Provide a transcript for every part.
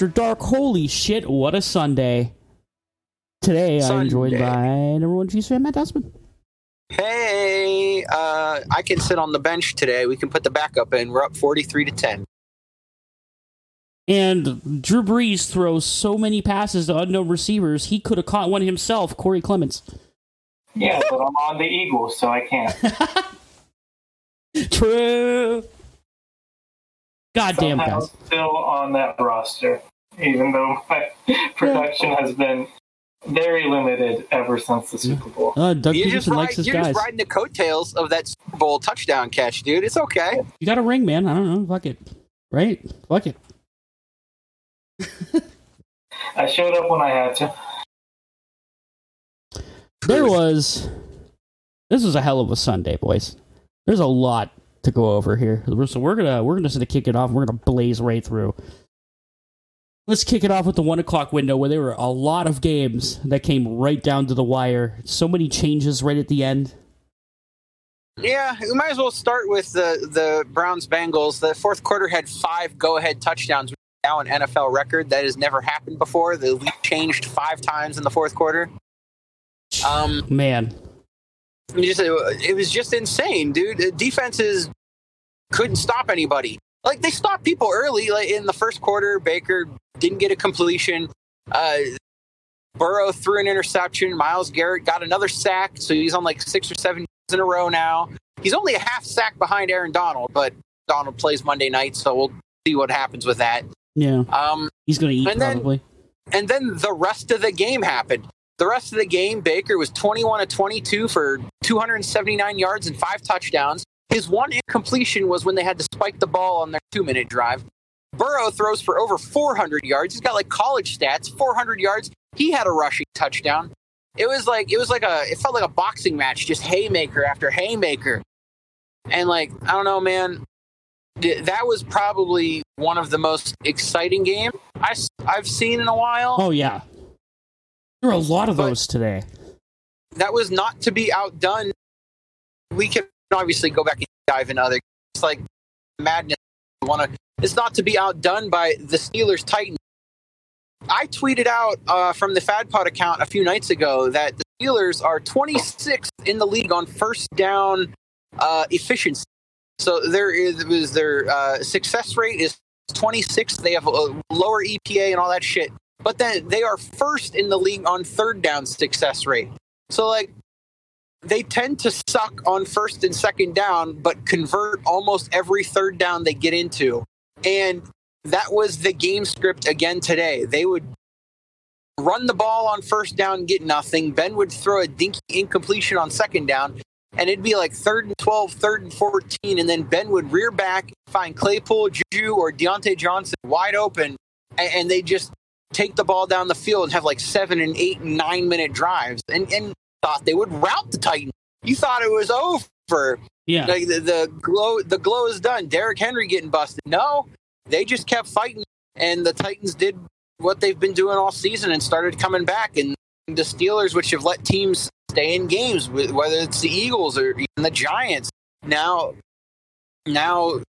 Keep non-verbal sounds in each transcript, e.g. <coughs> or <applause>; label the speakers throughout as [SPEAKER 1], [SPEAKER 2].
[SPEAKER 1] welcome to Football After Dark. Holy shit, what a Sunday. Today I'm joined
[SPEAKER 2] Sunday.
[SPEAKER 1] by number one Chiefs fan, Matt Dustman.
[SPEAKER 2] Hey, uh, I can sit on the bench today. We can put the backup in. We're up 43 to 10.
[SPEAKER 1] And Drew Brees throws so many passes to unknown receivers, he could have caught one himself, Corey Clements.
[SPEAKER 3] Yeah, but I'm on the Eagles, so I can't. <laughs>
[SPEAKER 1] True. God damn,
[SPEAKER 3] Somehow
[SPEAKER 1] guys.
[SPEAKER 3] still on that roster, even though <laughs> my production has been very limited ever since the Super Bowl.
[SPEAKER 1] Uh, Doug
[SPEAKER 2] You're, just,
[SPEAKER 1] Pederson
[SPEAKER 2] ride,
[SPEAKER 1] likes his
[SPEAKER 2] you're
[SPEAKER 1] guys.
[SPEAKER 2] just riding the coattails of that Super Bowl touchdown catch, dude. It's okay.
[SPEAKER 1] You got a ring, man. I don't know. Fuck it. Right? Fuck it. <laughs>
[SPEAKER 3] I showed up when I had to.
[SPEAKER 1] There was. This was a hell of a Sunday, boys. There's a lot to go over here, so we're gonna we're gonna just kick it off. We're gonna blaze right through. Let's kick it off with the one o'clock window, where there were a lot of games that came right down to the wire. So many changes right at the end.
[SPEAKER 2] Yeah, we might as well start with the, the Browns Bengals. The fourth quarter had five go ahead touchdowns, now an NFL record. That has never happened before. The league changed five times in the fourth quarter. Um,
[SPEAKER 1] Man,
[SPEAKER 2] just it was just insane, dude. Defenses couldn't stop anybody. Like they stopped people early, like in the first quarter. Baker didn't get a completion. Uh, Burrow threw an interception. Myles Garrett got another sack, so he's on like six or seven in a row now. He's only a half sack behind Aaron Donald, but Donald plays Monday night, so we'll see what happens with that.
[SPEAKER 1] yeah,
[SPEAKER 2] Um,
[SPEAKER 1] he's gonna eat
[SPEAKER 2] And then-
[SPEAKER 1] probably.
[SPEAKER 2] and then the rest of the game happened. The rest of the game, Baker was 21 of 22 for 279 yards and five touchdowns. His one incompletion was when they had to spike the ball on their two minute drive. Burrow throws for over 400 yards. He's got like college stats, 400 yards. He had a rushing touchdown. It was like it was like a it felt like a boxing match, just haymaker after haymaker. And like I don't know, man, that was probably one of the most exciting games I, I've seen in a while.
[SPEAKER 1] Oh yeah, there were a lot of
[SPEAKER 2] But-
[SPEAKER 1] those today.
[SPEAKER 2] that was not to be outdone. We can obviously go back and dive into other. It's like madness. Want to? It's not to be outdone by the Steelers Titans. I tweeted out uh, from the FadPod account a few nights ago that the Steelers are 26th in the league on first down uh, efficiency. So there is was their uh, success rate is 26. They have a lower EPA and all that shit. But then they are first in the league on third down success rate. So like they tend to suck on first and second down, but convert almost every third down they get into. And that was the game script again today. They would run the ball on first down, get nothing. Ben would throw a dinky incompletion on second down, and it'd be like third and 12, third and 14. And then Ben would rear back, find Claypool, Juju, or Diontae Johnson wide open, and, and they just take the ball down the field and have like seven and eight and nine minute drives. And, and thought they would rout the Titans. You thought it was over.
[SPEAKER 1] Yeah,
[SPEAKER 2] Like the, the glow, the glow is done. Derrick Henry getting busted. No, they just kept fighting, and the Titans did what they've been doing all season and started coming back. And the Steelers, which have let teams stay in games, whether it's the Eagles or even the Giants, now, now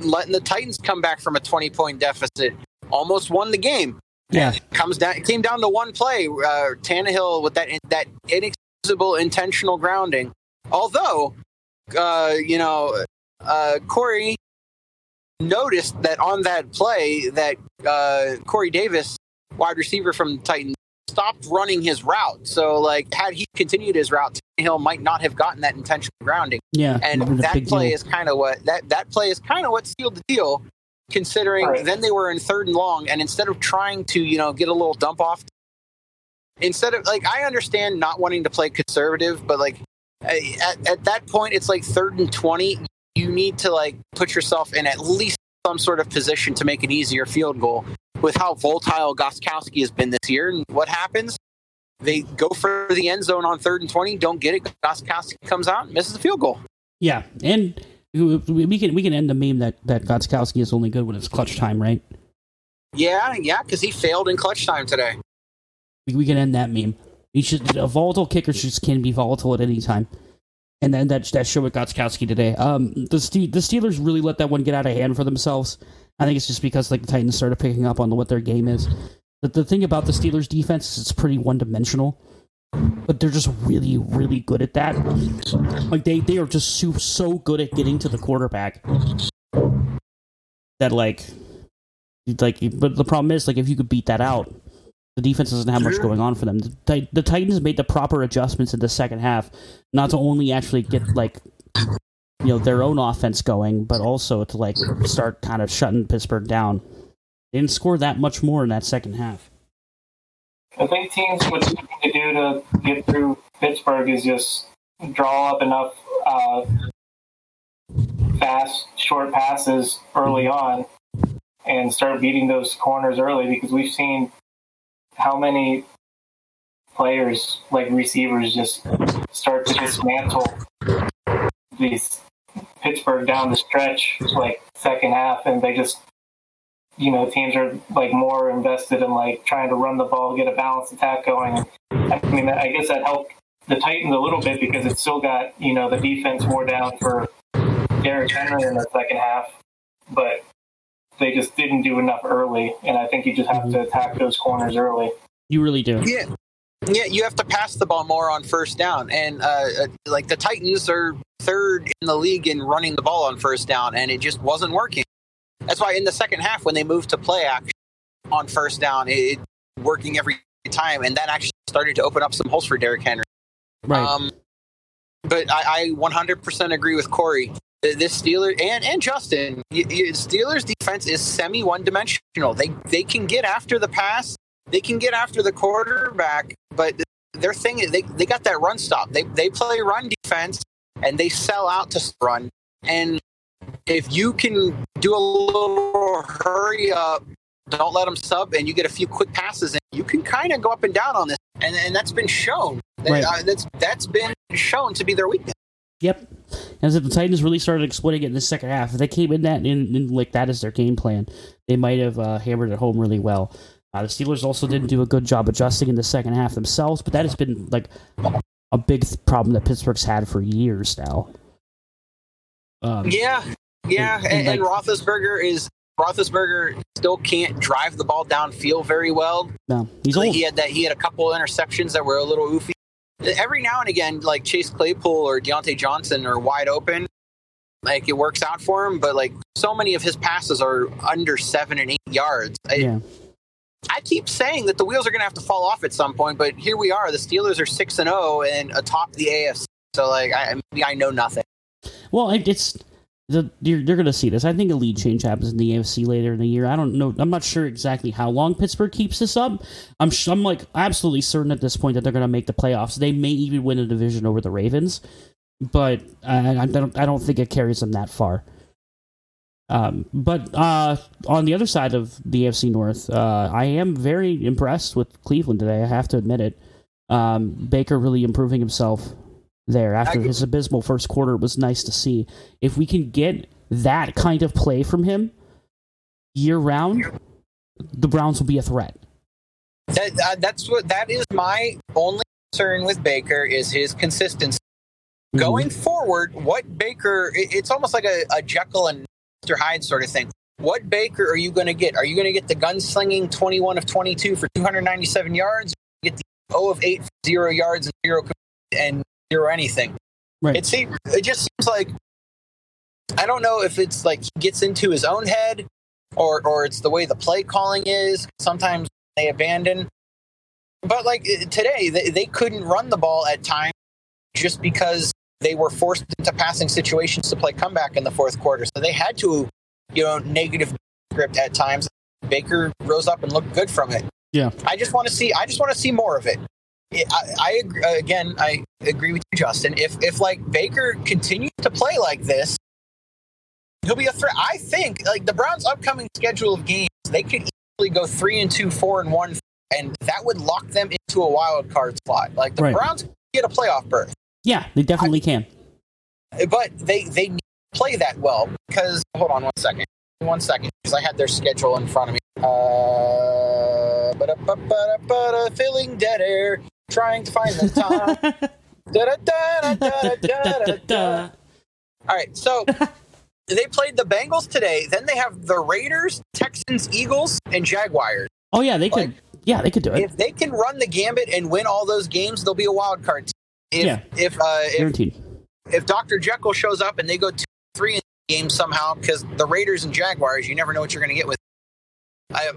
[SPEAKER 2] letting the Titans come back from a twenty point deficit, almost won the game
[SPEAKER 1] yeah.
[SPEAKER 2] comes down. It came down to one play. Uh, Tannehill with that that inexcusable intentional grounding. Although, uh, you know, uh, Corey noticed that on that play that uh, Corey Davis, wide receiver from the Titans, stopped running his route. So, like, had he continued his route, Tannehill might not have gotten that intentional grounding
[SPEAKER 1] Yeah,
[SPEAKER 2] and
[SPEAKER 1] it was a
[SPEAKER 2] that play
[SPEAKER 1] deal.
[SPEAKER 2] is kind of what that that play is kind of what sealed the deal considering
[SPEAKER 3] Right.
[SPEAKER 2] then they were in third and long and instead of trying to you know get a little dump off instead of like i understand not wanting to play conservative but like Uh, at, at that point it's like third and 20 you need to like put yourself in at least some sort of position to make an easier field goal with how volatile Gostkowski has been this year and what happens they go for the end zone on third and 20 don't get it Gostkowski comes out and misses the field goal
[SPEAKER 1] Yeah, and we can we can end the meme that that Gostkowski is only good when it's clutch time, right?
[SPEAKER 2] Yeah, yeah, because he failed in clutch time today.
[SPEAKER 1] We, we can end that meme. He should a volatile kicker just can be volatile at any time. And then that that showed with Gostkowski today. Um, the Ste- the Steelers really let that one get out of hand for themselves. I think it's just because like the Titans started picking up on what their game is. But the thing about the Steelers defense is it's pretty one dimensional. But they're just really, really good at that. Like they, they are just so, so good at getting to the quarterback that like like but the problem is like if you could beat that out the defense doesn't have much going on for them. The, the titans made the proper adjustments in the second half not to only actually get like you know their own offense going but also to like start kind of shutting pittsburgh down. They didn't score that much more in that second half.
[SPEAKER 3] I think teams what they need to do to get through Pittsburgh is just draw up enough uh, fast, short passes early on and start beating those corners early because we've seen how many players, like receivers, just start to dismantle these Pittsburgh down the stretch, like second half, and they just you know, teams are like more invested in like trying to run the ball, get a balanced attack going. I mean, I guess that helped the Titans a little bit because it still got you know the defense wore down for Derrick Henry in the second half, but they just didn't do enough early, and I think you just have to attack those corners early.
[SPEAKER 1] you really do
[SPEAKER 2] Yeah. Yeah, you have to pass the ball more on first down. And uh, uh, like the Titans are third in the league in running the ball on first down, and it just wasn't working. That's why in the second half, when they moved to play action on first down, it, it working every time, and that actually started to open up some holes for Derrick Henry.
[SPEAKER 1] right
[SPEAKER 2] Um, but I, I 100% agree with Corey. Th- This Steeler and and Justin, Steelers defense is semi one dimensional. They they can get after the pass, they can get after the quarterback, but their thing is they, they got that run stop. They they play run defense and they sell out to run. And if you can do a little hurry up, don't let them sub, and you get a few quick passes, and you can kind of go up and down on this. And and that's been shown. That- uh, that's that's been shown to be their weakness.
[SPEAKER 1] Yep. As if the Titans really started exploiting it in the second half. If they came in that in, in like that as their game plan, they might have uh, hammered it home really well. Uh, the Steelers also didn't do a good job adjusting in the second half themselves, but that has been like a big th- problem that Pittsburgh's had for years now. Um,
[SPEAKER 2] Yeah, yeah,
[SPEAKER 1] And-
[SPEAKER 2] and,
[SPEAKER 1] and,
[SPEAKER 2] and, Roethlisberger is Roethlisberger still can't drive the ball downfield very well.
[SPEAKER 1] No, he's
[SPEAKER 2] Like,
[SPEAKER 1] old.
[SPEAKER 2] he had that he had a couple interceptions that were a little oofy. Every now and again, like Chase Claypool or Diontae Johnson are wide open. Like it works out for him, but like so many of his passes are under seven and eight yards. I,
[SPEAKER 1] Yeah.
[SPEAKER 2] I keep saying that the wheels are going to have to fall off at some point, but here we are. The Steelers are six and zero and atop the AFC. So like I, I know nothing.
[SPEAKER 1] Well, it's the you're, you're going to see this. I think a lead change happens in the AFC later in the year. I don't know. I'm not sure exactly how long Pittsburgh keeps this up. I'm I'm like absolutely certain at this point that they're going to make the playoffs. They may even win a division over the Ravens, but I, I don't I don't think it carries them that far. Um, but uh, on the other side of the AFC North, uh, I am very impressed with Cleveland today. I have to admit it. Um, Baker really improving himself there after his abysmal first quarter It was nice to see. If we can get that kind of play from him year round, the Browns will be a threat.
[SPEAKER 2] That, uh, that's what that is my only concern with Baker is his consistency.
[SPEAKER 1] Mm-hmm.
[SPEAKER 2] Going forward, what Baker? it- It's almost like a, a Jekyll and Mr. Hyde sort of thing. What Baker are you going to get? Are you going to get the gunslinging 21 of 22 for 297 yards? Get the 0 of 8 for zero yards and zero and zero anything.
[SPEAKER 1] Right.
[SPEAKER 2] It seems it just seems like I don't know if it's like he gets into his own head or or it's the way the play calling is. Sometimes they abandon. But like today, they, they couldn't run the ball at times just because they were forced into passing situations to play comeback in the fourth quarter. So they had to, you know, negative script at times. Baker rose up and looked good from it.
[SPEAKER 1] Yeah.
[SPEAKER 2] I just want to see. I just want to see more of it. I, I agree, again, I agree with you, Justin. If if like Baker continues to play like this, he'll be a threat. I think like the Browns' upcoming schedule of games, they could easily go three and two, four and one, and that would lock them into a wild card spot. Like the
[SPEAKER 1] Right.
[SPEAKER 2] Browns get a playoff berth,
[SPEAKER 1] Yeah, they definitely can.
[SPEAKER 2] but they they need to play that well because hold on one second, one second, because I had their schedule in front of me. Uh, filling dead air, trying to find the time. <laughs> <laughs> All right, so <laughs> they played the Bengals today. Then they have the Raiders, Texans, Eagles, and Jaguars.
[SPEAKER 1] Oh yeah, they could.
[SPEAKER 2] Like,
[SPEAKER 1] yeah, they could do it.
[SPEAKER 2] If they can run the gambit and win all those games, they'll be a wild card. Team. If
[SPEAKER 1] Yeah.
[SPEAKER 2] if uh, if
[SPEAKER 1] Guaranteed.
[SPEAKER 2] if Dr. Jekyll shows up and they go two, three in the game somehow, because the Raiders and Jaguars, you never know what you're going to get with. I,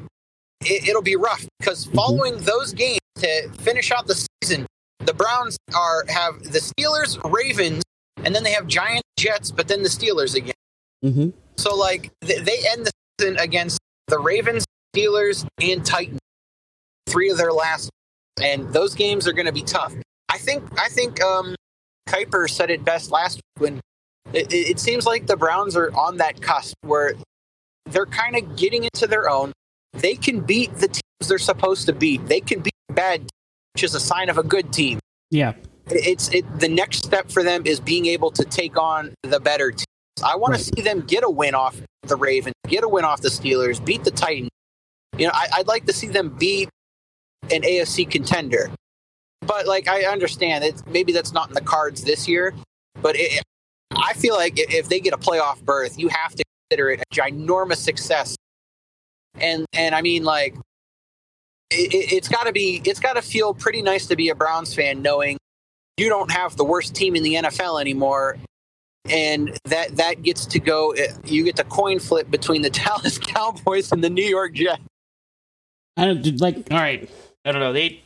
[SPEAKER 2] it, it'll be rough because following those games to finish out the season, the Browns are have the Steelers, Ravens, and then they have Giants, Jets, but then the Steelers again.
[SPEAKER 1] hmm
[SPEAKER 2] So like they, they end the season against the Ravens, Steelers, and Titans. Three of their last, and those games are going to be tough. I think I think um, Kuiper said it best last week when it, it, it seems like the Browns are on that cusp where they're kind of getting into their own. They can beat the teams they're supposed to beat. They can beat bad, which is a sign of a good team.
[SPEAKER 1] Yeah.
[SPEAKER 2] It's it. The next step for them is being able to take on the better teams. I want
[SPEAKER 1] Right.
[SPEAKER 2] to see them get a win off the Ravens, get a win off the Steelers, beat the Titans. You know, I, I'd like to see them beat an AFC contender. But like, I understand that maybe that's not in the cards this year. But it, I feel like if they get a playoff berth, you have to consider it a ginormous success. And and I mean, like, it, it's got to be, it's got to feel pretty nice to be a Browns fan, knowing you don't have the worst team in the NFL anymore, and that that gets to go. You get the coin flip between the <laughs> Dallas Cowboys and the New York Jets.
[SPEAKER 1] I don't like. All right. I don't know. They.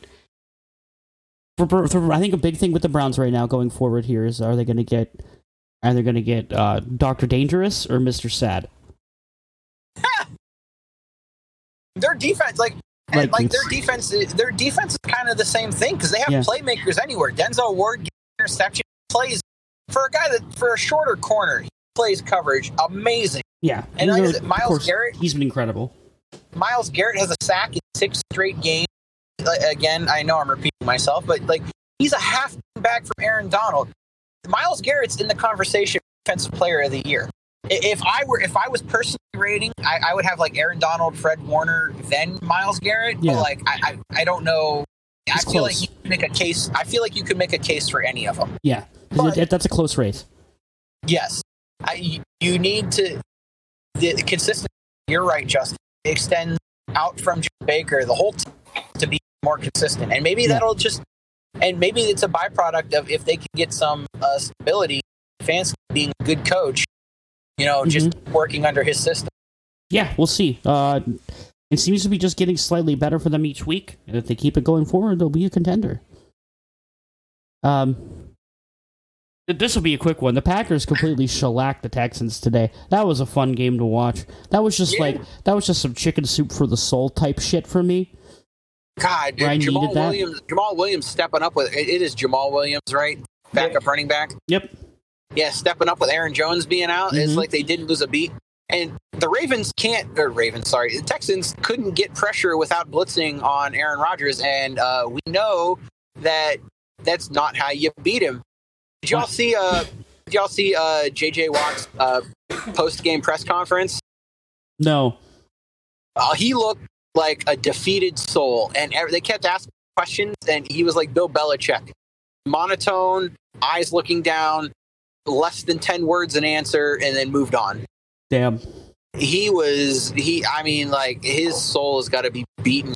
[SPEAKER 1] For, for, for- I think a big thing with the Browns right now going forward here is are they going to get are they going to get uh, Doctor Dangerous or Mister Sad? <laughs>
[SPEAKER 2] Their defense, like. And
[SPEAKER 1] Like,
[SPEAKER 2] like their defense, their defense is kind of the same thing because they have
[SPEAKER 1] Yeah.
[SPEAKER 2] playmakers anywhere. Denzel Ward interception plays for a guy that for a shorter corner he plays coverage amazing.
[SPEAKER 1] Yeah.
[SPEAKER 2] And like Myles
[SPEAKER 1] course,
[SPEAKER 2] Garrett-
[SPEAKER 1] He's been incredible.
[SPEAKER 2] Myles Garrett has a sack in six straight games. Like, again, I know I'm repeating myself, but like he's a half back from Aaron Donald. Myles Garrett's in the conversation for defensive player of the year. If I were, if I was personally rating, I, I would have like Aaron Donald, Fred Warner, then Myles Garrett.
[SPEAKER 1] Yeah.
[SPEAKER 2] But like, I, I, I don't know.
[SPEAKER 1] It's
[SPEAKER 2] I feel
[SPEAKER 1] close.
[SPEAKER 2] like you could make a case. I feel like you could make a case for any of them.
[SPEAKER 1] Yeah,
[SPEAKER 2] But-
[SPEAKER 1] it- that's a close race.
[SPEAKER 2] Yes, I, you- need to the consistent. You're right, Justin. Extend out from Jim Baker the whole team to be more consistent, and maybe
[SPEAKER 1] Yeah.
[SPEAKER 2] that'll just and maybe it's a byproduct of if they can get some uh, stability. Fans being a good coach, you know, just working under his system.
[SPEAKER 1] Yeah, we'll see. Uh, it seems to be just getting slightly better for them each week, and if they keep it going forward, they'll be a contender. Um, this will be a quick one. The Packers completely <laughs> shellacked the Texans today. That was a fun game to watch. That was just
[SPEAKER 2] Yeah.
[SPEAKER 1] like that was just some chicken soup for the soul type shit for me.
[SPEAKER 2] God,
[SPEAKER 1] I
[SPEAKER 2] Jamaal
[SPEAKER 1] needed that.
[SPEAKER 2] Williams. Jamaal Williams stepping up with it it is Jamaal Williams, right? Backup running back.
[SPEAKER 1] Yep.
[SPEAKER 2] Yeah, stepping up with Aaron Jones being out. It's
[SPEAKER 1] Mhm.
[SPEAKER 2] like they didn't lose a beat. And the Ravens can't, or Ravens, sorry, the Texans couldn't get pressure without blitzing on Aaron Rodgers. And uh, we know that that's not how you beat him. Did y'all see, uh, did y'all see uh, JJ Watt's uh, post game press conference?
[SPEAKER 1] No.
[SPEAKER 2] Uh, he looked like a defeated soul. And they kept asking questions, and he was like Bill Belichick monotone, eyes looking down, less than 10 words an answer, and then moved on.
[SPEAKER 1] Damn.
[SPEAKER 2] He was, he, I mean, like, his soul has got to be beaten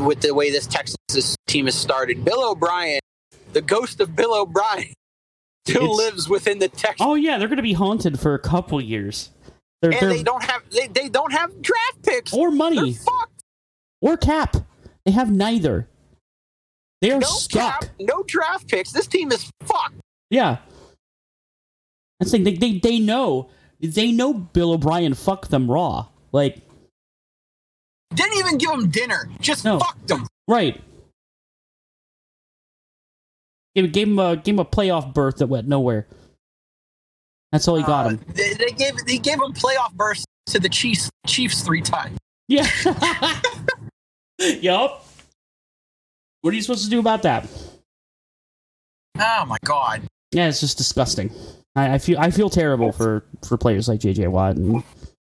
[SPEAKER 2] with the way this Texas team has started. Bill O'Brien, the ghost of Bill O'Brien, still
[SPEAKER 1] It's-
[SPEAKER 2] lives within the Texas.
[SPEAKER 1] Oh yeah, they're gonna be haunted for a couple years. They're,
[SPEAKER 2] and
[SPEAKER 1] they're
[SPEAKER 2] they don't have they, they don't have draft picks.
[SPEAKER 1] or money
[SPEAKER 2] fucked.
[SPEAKER 1] or cap. They have neither. They are
[SPEAKER 2] No
[SPEAKER 1] stuck.
[SPEAKER 2] cap, no draft picks. This team is fucked.
[SPEAKER 1] Yeah. That's the thing. They, they, they know. They know Bill O'Brien fucked them raw. Like,
[SPEAKER 2] Didn't even give them dinner. Just
[SPEAKER 1] No.
[SPEAKER 2] fucked them.
[SPEAKER 1] right. Gave, gave, him a, gave him a playoff berth that went nowhere. That's all he got
[SPEAKER 2] Uh,
[SPEAKER 1] him.
[SPEAKER 2] They, they gave they gave them playoff bursts to the Chiefs Chiefs three times.
[SPEAKER 1] Yeah. <laughs> yup. What are you supposed to do about that?
[SPEAKER 2] Oh my god.
[SPEAKER 1] Yeah, it's just disgusting. I, I feel I feel terrible for, for players like JJ Watt and
[SPEAKER 3] And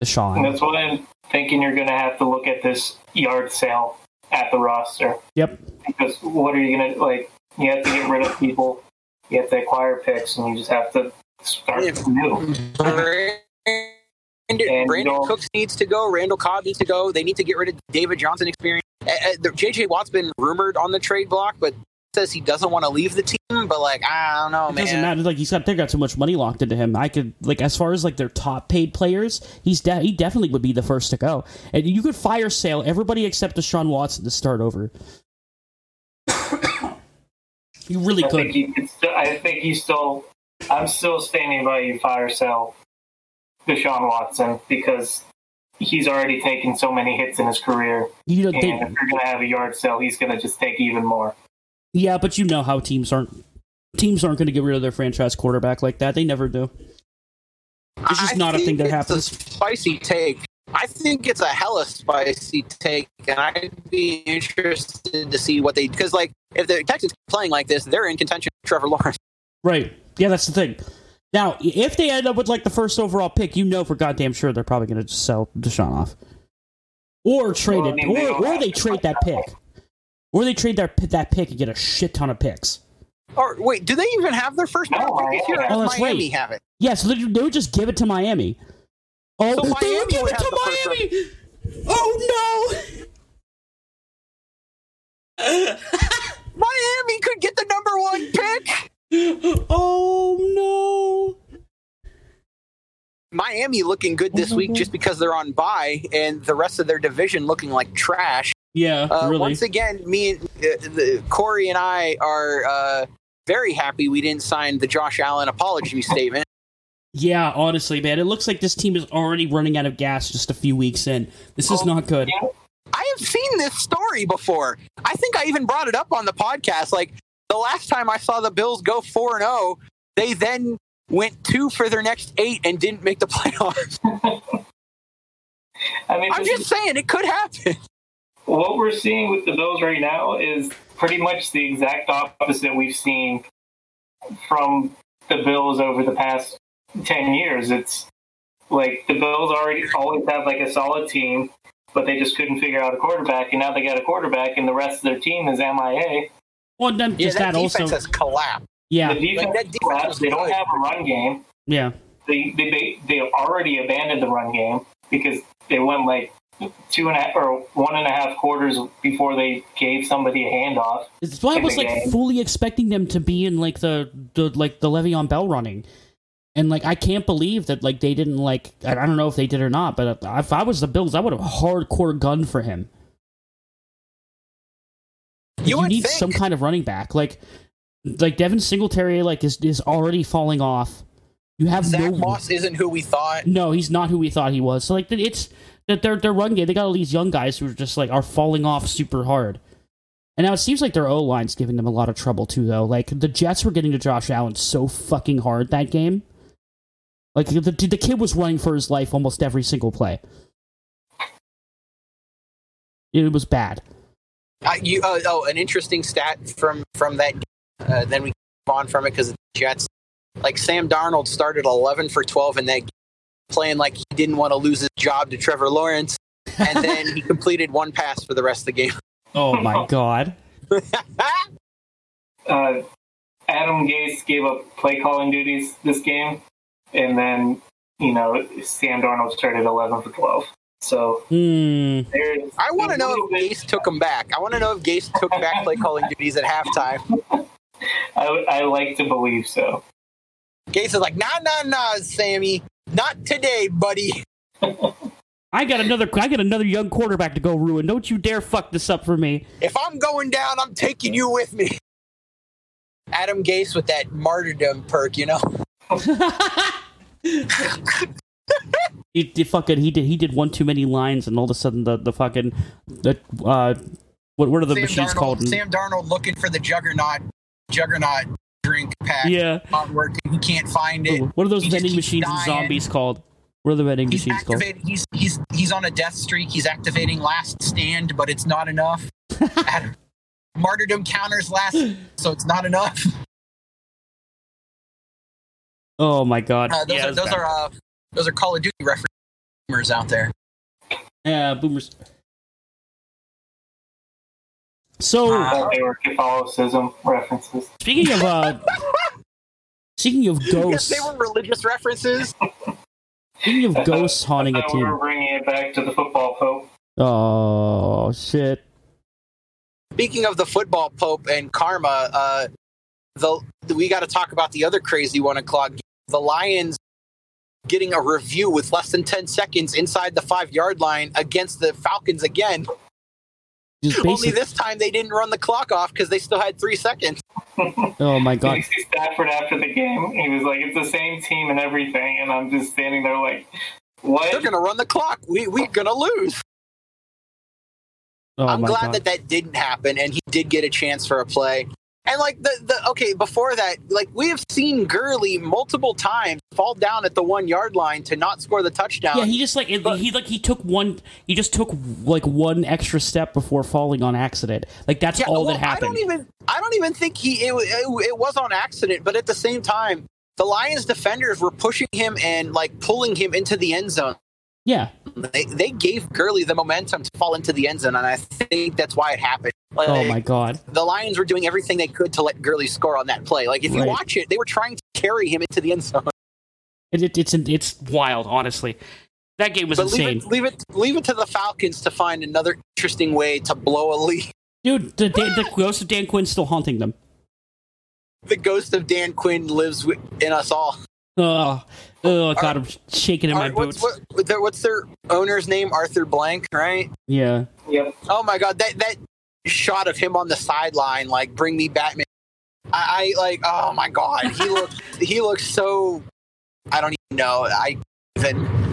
[SPEAKER 1] Deshaun.
[SPEAKER 3] that's why I'm thinking you're going to have to look at this yard sale at the roster.
[SPEAKER 1] Yep.
[SPEAKER 3] Because what are you going to, like, you have to get rid of people, you have to acquire picks, and you just have to start
[SPEAKER 2] Yeah.
[SPEAKER 3] new. And you
[SPEAKER 2] Brandin
[SPEAKER 3] don't-
[SPEAKER 2] Cooks needs to go. Randall Cobb needs to go. They need to get rid of David Johnson experience. Uh, uh, JJ Watt's been rumored on the trade block, but says he doesn't want to leave the team. But like, I don't know, man.
[SPEAKER 1] It
[SPEAKER 2] man.
[SPEAKER 1] doesn't matter. Like he's got they got too much money locked into him. I could like as far as like their top paid players, he's de- he definitely would be the first to go. And you could fire sale everybody except Deshaun Watson to start over. <coughs> you really
[SPEAKER 3] I
[SPEAKER 1] could.
[SPEAKER 3] think you could still, I think you still. I'm still standing by you. Fire sale Deshaun Watson because he's already taken so many hits in his career,
[SPEAKER 1] You know,
[SPEAKER 3] and
[SPEAKER 1] they,
[SPEAKER 3] if you're gonna have a yard sale, he's gonna just take even more.
[SPEAKER 1] Yeah, but you know how teams aren't teams aren't going to get rid of their franchise quarterback like that. They never do. It's just
[SPEAKER 2] I
[SPEAKER 1] not a thing that
[SPEAKER 2] it's
[SPEAKER 1] happens.
[SPEAKER 2] A spicy take. I think it's a hella spicy take, and I'd be interested to see what they because like if the Texans playing like this, they're in contention. with Trevor Lawrence.
[SPEAKER 1] Right. Yeah, that's the thing. Now, if they end up with like the first overall pick, you know for goddamn sure they're probably going to sell Deshaun off, or trade
[SPEAKER 3] Well, I
[SPEAKER 1] it,
[SPEAKER 3] mean, they
[SPEAKER 1] or
[SPEAKER 3] don't
[SPEAKER 1] or they trade that pick, or they trade that that pick and get a shit ton of picks.
[SPEAKER 2] Or wait, do they even have their first round pick this year?
[SPEAKER 1] Oh,
[SPEAKER 2] does
[SPEAKER 1] that's
[SPEAKER 2] Miami
[SPEAKER 1] right.
[SPEAKER 2] have it?
[SPEAKER 1] Yeah, so they, they would just give it to Miami. Oh,
[SPEAKER 2] So
[SPEAKER 1] they
[SPEAKER 2] Miami
[SPEAKER 1] would give
[SPEAKER 2] would
[SPEAKER 1] it to Miami. Oh no! <laughs>
[SPEAKER 2] Miami could get the number one pick.
[SPEAKER 1] oh no!
[SPEAKER 2] Miami looking good this week just because they're on bye, and the rest of their division looking like trash.
[SPEAKER 1] Yeah,
[SPEAKER 2] Uh,
[SPEAKER 1] really.
[SPEAKER 2] Once again, me and uh, the, Corey and I are uh, very happy we didn't sign the Josh Allen apology statement.
[SPEAKER 1] Yeah, honestly, man, it looks like this team is already running out of gas just a few weeks in. This is
[SPEAKER 3] Oh,
[SPEAKER 1] not good.
[SPEAKER 3] yeah.
[SPEAKER 2] I have seen this story before. I think I even brought it up on the podcast. Like the last time I saw the Bills go four and zero, they then went two for their next eight and didn't make the playoffs. <laughs>
[SPEAKER 3] I mean,
[SPEAKER 2] I'm
[SPEAKER 3] this
[SPEAKER 2] just saying it could happen.
[SPEAKER 3] What we're seeing with the Bills right now is pretty much the exact opposite we've seen from the Bills over the past 10 years. It's like the Bills already always had like a solid team, but they just couldn't figure out a quarterback. And now they got a quarterback, and the rest of their team is MIA.
[SPEAKER 1] Well, then
[SPEAKER 2] Yeah,
[SPEAKER 1] just
[SPEAKER 2] that,
[SPEAKER 1] that, also.
[SPEAKER 2] has collapsed.
[SPEAKER 1] Yeah,
[SPEAKER 3] The defense,
[SPEAKER 2] Like, that defense
[SPEAKER 3] collapsed. they don't have a run game.
[SPEAKER 1] yeah.
[SPEAKER 3] They, they they they already abandoned the run game because they went like two and a half or one and a half quarters before they gave somebody a handoff.
[SPEAKER 1] It's why I was like
[SPEAKER 3] game.
[SPEAKER 1] fully expecting them to be in like the, the like the Le'Veon Bell running, and like I can't believe that like they didn't like I I don't know if they did or not, but if I was the Bills, I would have hardcore gunned for him.
[SPEAKER 2] You would
[SPEAKER 1] need
[SPEAKER 2] think.
[SPEAKER 1] some kind of running back, like like Devin Singletary, like is is already falling off. You have
[SPEAKER 2] Zach
[SPEAKER 1] no
[SPEAKER 2] Moss isn't who we thought.
[SPEAKER 1] no, he's not who we thought he was. So like it's that their their run game, they got all these young guys who are just like are falling off super hard. And now it seems like their O line's giving them a lot of trouble too, though. Like the Jets were getting to Josh Allen so fucking hard that game. Like the the kid was running for his life almost every single play. It was bad.
[SPEAKER 2] Uh, you, uh, oh, an interesting stat from from that. Uh, then we move on from it because the Jets, like Sam Darnold, started 11 for 12 in that game, playing like he didn't want to lose his job to Trevor Lawrence, and then he <laughs> completed one pass for the rest of the game.
[SPEAKER 1] Oh my <laughs> god. <laughs>
[SPEAKER 3] uh, Adam Gase gave up play calling duties this game, and then you know Sam Darnold started eleven for twelve. So
[SPEAKER 1] Hmm.
[SPEAKER 2] I want to know
[SPEAKER 3] little
[SPEAKER 2] if
[SPEAKER 3] bit-
[SPEAKER 2] Gase took him back. I want to know if Gase took back play calling duties at halftime.
[SPEAKER 3] I, I like to believe so.
[SPEAKER 2] Gase is like, nah, nah, nah, Sammy, not today, buddy.
[SPEAKER 1] I got another I got another young quarterback to go ruin. Don't you dare fuck this up for me.
[SPEAKER 2] If I'm going down, I'm taking you with me. Adam Gase with that martyrdom perk, you know. <laughs>
[SPEAKER 1] he, he fucking he did he did one too many lines and all of a sudden the the fucking the uh what what are the
[SPEAKER 2] Sam
[SPEAKER 1] machines
[SPEAKER 2] Darnold,
[SPEAKER 1] called?
[SPEAKER 2] Sam Darnold looking for the juggernaut, juggernaut drink pack.
[SPEAKER 1] yeah.
[SPEAKER 2] Not working. He can't find it.
[SPEAKER 1] What are those
[SPEAKER 2] He
[SPEAKER 1] vending
[SPEAKER 2] keeps
[SPEAKER 1] machines and zombies called? What are the vending
[SPEAKER 2] He's
[SPEAKER 1] machines called?
[SPEAKER 2] He's he's he's on a death streak. He's activating last stand, but it's not enough. <laughs> Martyrdom counters last, so it's not enough.
[SPEAKER 1] Oh my god.
[SPEAKER 2] Uh, those
[SPEAKER 1] yeah,
[SPEAKER 2] are those
[SPEAKER 1] bad.
[SPEAKER 2] are uh, those are Call of Duty references out there.
[SPEAKER 1] yeah, boomers. So
[SPEAKER 3] I thought they were Catholicism references.
[SPEAKER 1] speaking of uh <laughs> speaking of
[SPEAKER 2] Yes,
[SPEAKER 1] ghosts,
[SPEAKER 2] they were religious references.
[SPEAKER 1] Speaking of <laughs> ghosts haunting a
[SPEAKER 3] thought we were
[SPEAKER 1] team.
[SPEAKER 3] bringing it back to the football pope.
[SPEAKER 1] Oh shit!
[SPEAKER 2] Speaking of the football pope and karma, uh, the we got to talk about the other crazy one o'clock. game. The Lions getting a review with less than ten seconds inside the five yard line against the Falcons again.
[SPEAKER 1] Just
[SPEAKER 2] Only this time they didn't run the clock off because they still had three seconds. <laughs>
[SPEAKER 1] Oh my god!
[SPEAKER 3] you see Stafford after the game? He was like, "It's the same team and everything," and I'm just standing there like, "What?"
[SPEAKER 2] They're gonna run the clock. We we're gonna lose.
[SPEAKER 1] Oh
[SPEAKER 2] I'm
[SPEAKER 1] my
[SPEAKER 2] glad
[SPEAKER 1] god!
[SPEAKER 2] that that didn't happen, and he did get a chance for a play. And like the the okay before that, like we have seen Gurley multiple times fall down at the one yard line to not score the touchdown.
[SPEAKER 1] yeah, he just like it,
[SPEAKER 2] But-
[SPEAKER 1] he like he took one. He just took like one extra step before falling on accident. Like that's
[SPEAKER 2] Yeah,
[SPEAKER 1] all
[SPEAKER 2] well,
[SPEAKER 1] that happened.
[SPEAKER 2] I don't even I don't even think he it, it, it was on accident, but at the same time, the Lions defenders were pushing him and like pulling him into the end zone.
[SPEAKER 1] Yeah,
[SPEAKER 2] They they gave Gurley the momentum to fall into the end zone, and I think that's why it happened. Like,
[SPEAKER 1] Oh my god!
[SPEAKER 2] the Lions were doing everything they could to let Gurley score on that play. Like if you
[SPEAKER 1] Right.
[SPEAKER 2] watch it, they were trying to carry him into the end zone.
[SPEAKER 1] It, it, it's it's wild, honestly. That game was
[SPEAKER 2] But leave
[SPEAKER 1] insane,
[SPEAKER 2] it, leave it, leave it to the Falcons to find another interesting way to blow a lead.
[SPEAKER 1] dude. The, the the <laughs> ghost of Dan Quinn's still haunting them.
[SPEAKER 2] The ghost of Dan Quinn lives in us all.
[SPEAKER 1] Oh, oh god! I'm shaking in my
[SPEAKER 2] Ar- what's,
[SPEAKER 1] boots.
[SPEAKER 2] what, their- what's their owner's name? Arthur Blank, right?
[SPEAKER 1] Yeah,
[SPEAKER 3] Yep.
[SPEAKER 2] Oh my god, that that shot of him on the sideline, like "Bring me Batman." I, I like, oh my god, he <laughs> looks he looks so. I don't even know. I even.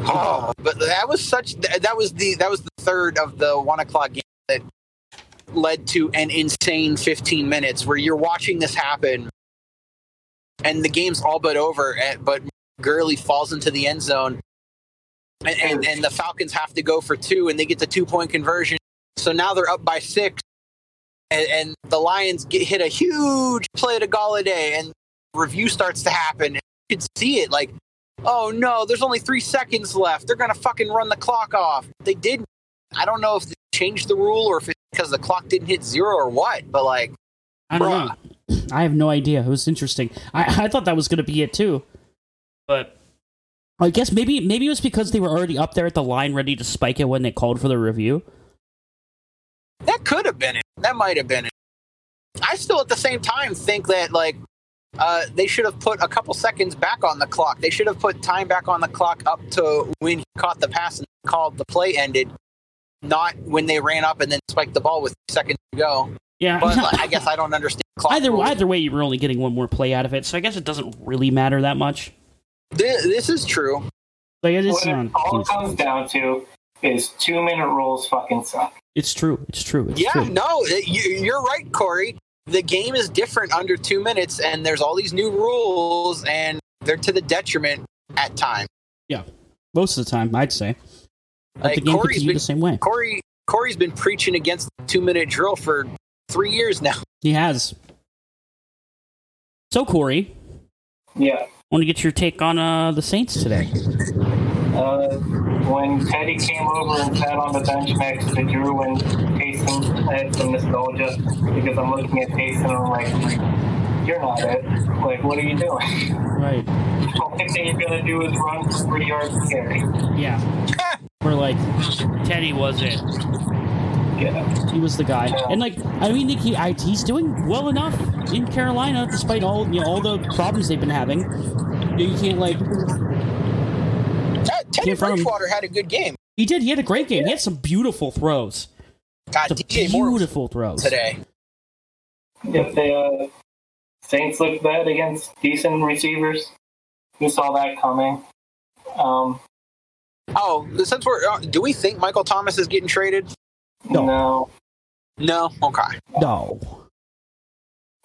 [SPEAKER 2] Oh, but that was such. That was the that was the third of the one o'clock game that led to an insane 15 minutes where you're watching this happen, and the game's all but over. Eh, but Gurley falls into the end zone, and, and and the Falcons have to go for two, and they get the two point conversion. So now they're up by six, and, and the Lions get hit a huge play to Golladay, and review starts to happen. And you could see it like, oh no, there's only three seconds left. They're gonna fucking run the clock off. They didn't. I don't know if they changed the rule or if it's because the clock didn't hit zero or what, but like,
[SPEAKER 1] I don't
[SPEAKER 2] Bruh.
[SPEAKER 1] know. I have no idea. It was interesting. I <laughs> I thought that was going to be it too, but I guess maybe maybe it was because they were already up there at the line, ready to spike it when they called for the review.
[SPEAKER 2] that could have been it. That might have been it. I still, at the same time, think that like uh, they should have put a couple seconds back on the clock. They should have put time back on the clock up to when he caught the pass and called the play ended, not when they ran up and then spiked the ball with seconds to go.
[SPEAKER 1] Yeah,
[SPEAKER 2] But like, <laughs> I guess I don't understand. Clock
[SPEAKER 1] either
[SPEAKER 2] rules.
[SPEAKER 1] either way, you were only getting one more play out of it, so I guess it doesn't really matter that much.
[SPEAKER 2] This, this is true.
[SPEAKER 1] Like it is
[SPEAKER 3] What it all comes down to is two minute rules fucking suck.
[SPEAKER 1] It's true. It's true. It's
[SPEAKER 2] Yeah,
[SPEAKER 1] true.
[SPEAKER 2] no, it- you, you're right, Corey. The game is different under two minutes, and there's all these new rules, and they're to the detriment at times.
[SPEAKER 1] Yeah, most of the time, I'd say. But
[SPEAKER 2] Like,
[SPEAKER 1] the game
[SPEAKER 2] Corey's
[SPEAKER 1] continued
[SPEAKER 2] been-
[SPEAKER 1] the same way.
[SPEAKER 2] Corey Corey's been preaching against the two minute drill for three years now.
[SPEAKER 1] He has. So Corey,
[SPEAKER 3] Yeah.
[SPEAKER 1] want to get your take on uh, the Saints today?
[SPEAKER 3] Uh, when Teddy came over and sat on the bench next to Drew and Taysom, I had some nostalgia because I'm looking at Taysom and I'm like, you're not it. Like, what are you doing?
[SPEAKER 1] Right. <laughs>
[SPEAKER 3] The only thing you're going to do is run for three yards a carry.
[SPEAKER 1] Yeah. <laughs> We're like, Teddy was it.
[SPEAKER 3] Yeah.
[SPEAKER 1] He was the guy, and like I mean, he, I, he's doing well enough in Carolina despite all you know all the problems they've been having. You can't like
[SPEAKER 2] Teddy
[SPEAKER 1] Came from-
[SPEAKER 2] Bridgewater had a good game.
[SPEAKER 1] he did. He had a great game. He had some beautiful throws.
[SPEAKER 2] God,
[SPEAKER 1] Some
[SPEAKER 2] DJ Moore
[SPEAKER 1] beautiful throws.
[SPEAKER 2] today.
[SPEAKER 3] If the uh, Saints look bad against decent receivers, who saw that coming? Um,
[SPEAKER 2] Oh, since we're, uh, do we think Michael Thomas is getting traded?
[SPEAKER 1] No.
[SPEAKER 3] no.
[SPEAKER 2] No. Okay.
[SPEAKER 1] No.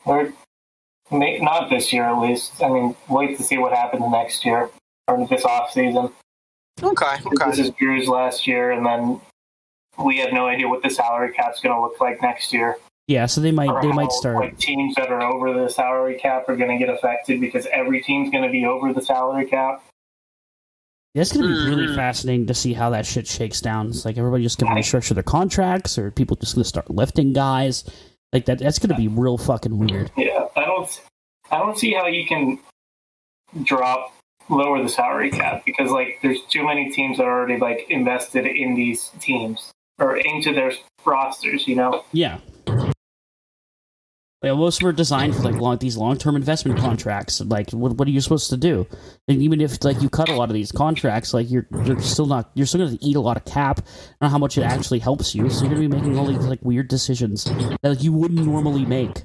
[SPEAKER 3] Or may, not this year, at least. I mean, wait to see what happens next year or this off season.
[SPEAKER 2] Okay. Okay.
[SPEAKER 3] This is Drew's last year, and then we have no idea what the salary cap's going to look like next year.
[SPEAKER 1] Yeah, so they might
[SPEAKER 3] or
[SPEAKER 1] they
[SPEAKER 3] how,
[SPEAKER 1] might start.
[SPEAKER 3] Like teams that are over the salary cap are going to get affected because every team's going to be over the salary cap.
[SPEAKER 1] That's gonna be really
[SPEAKER 2] Mhm.
[SPEAKER 1] fascinating to see how that shit shakes down. It's like everybody just gonna restructure their contracts, or people just gonna start lifting guys. Like that. That's gonna be real fucking weird.
[SPEAKER 3] Yeah, I don't. I don't see how you can drop lower the salary cap because like there's too many teams that are already like invested in these teams or into their rosters. You know.
[SPEAKER 1] Yeah. Like, most are designed for like long, these long-term investment contracts. Like, what, what are you supposed to do? And even if like you cut a lot of these contracts, like you're you're still not you're still going to eat a lot of cap. I don't know how much it actually helps you. So you're going to be making all these like weird decisions that like, you wouldn't normally make.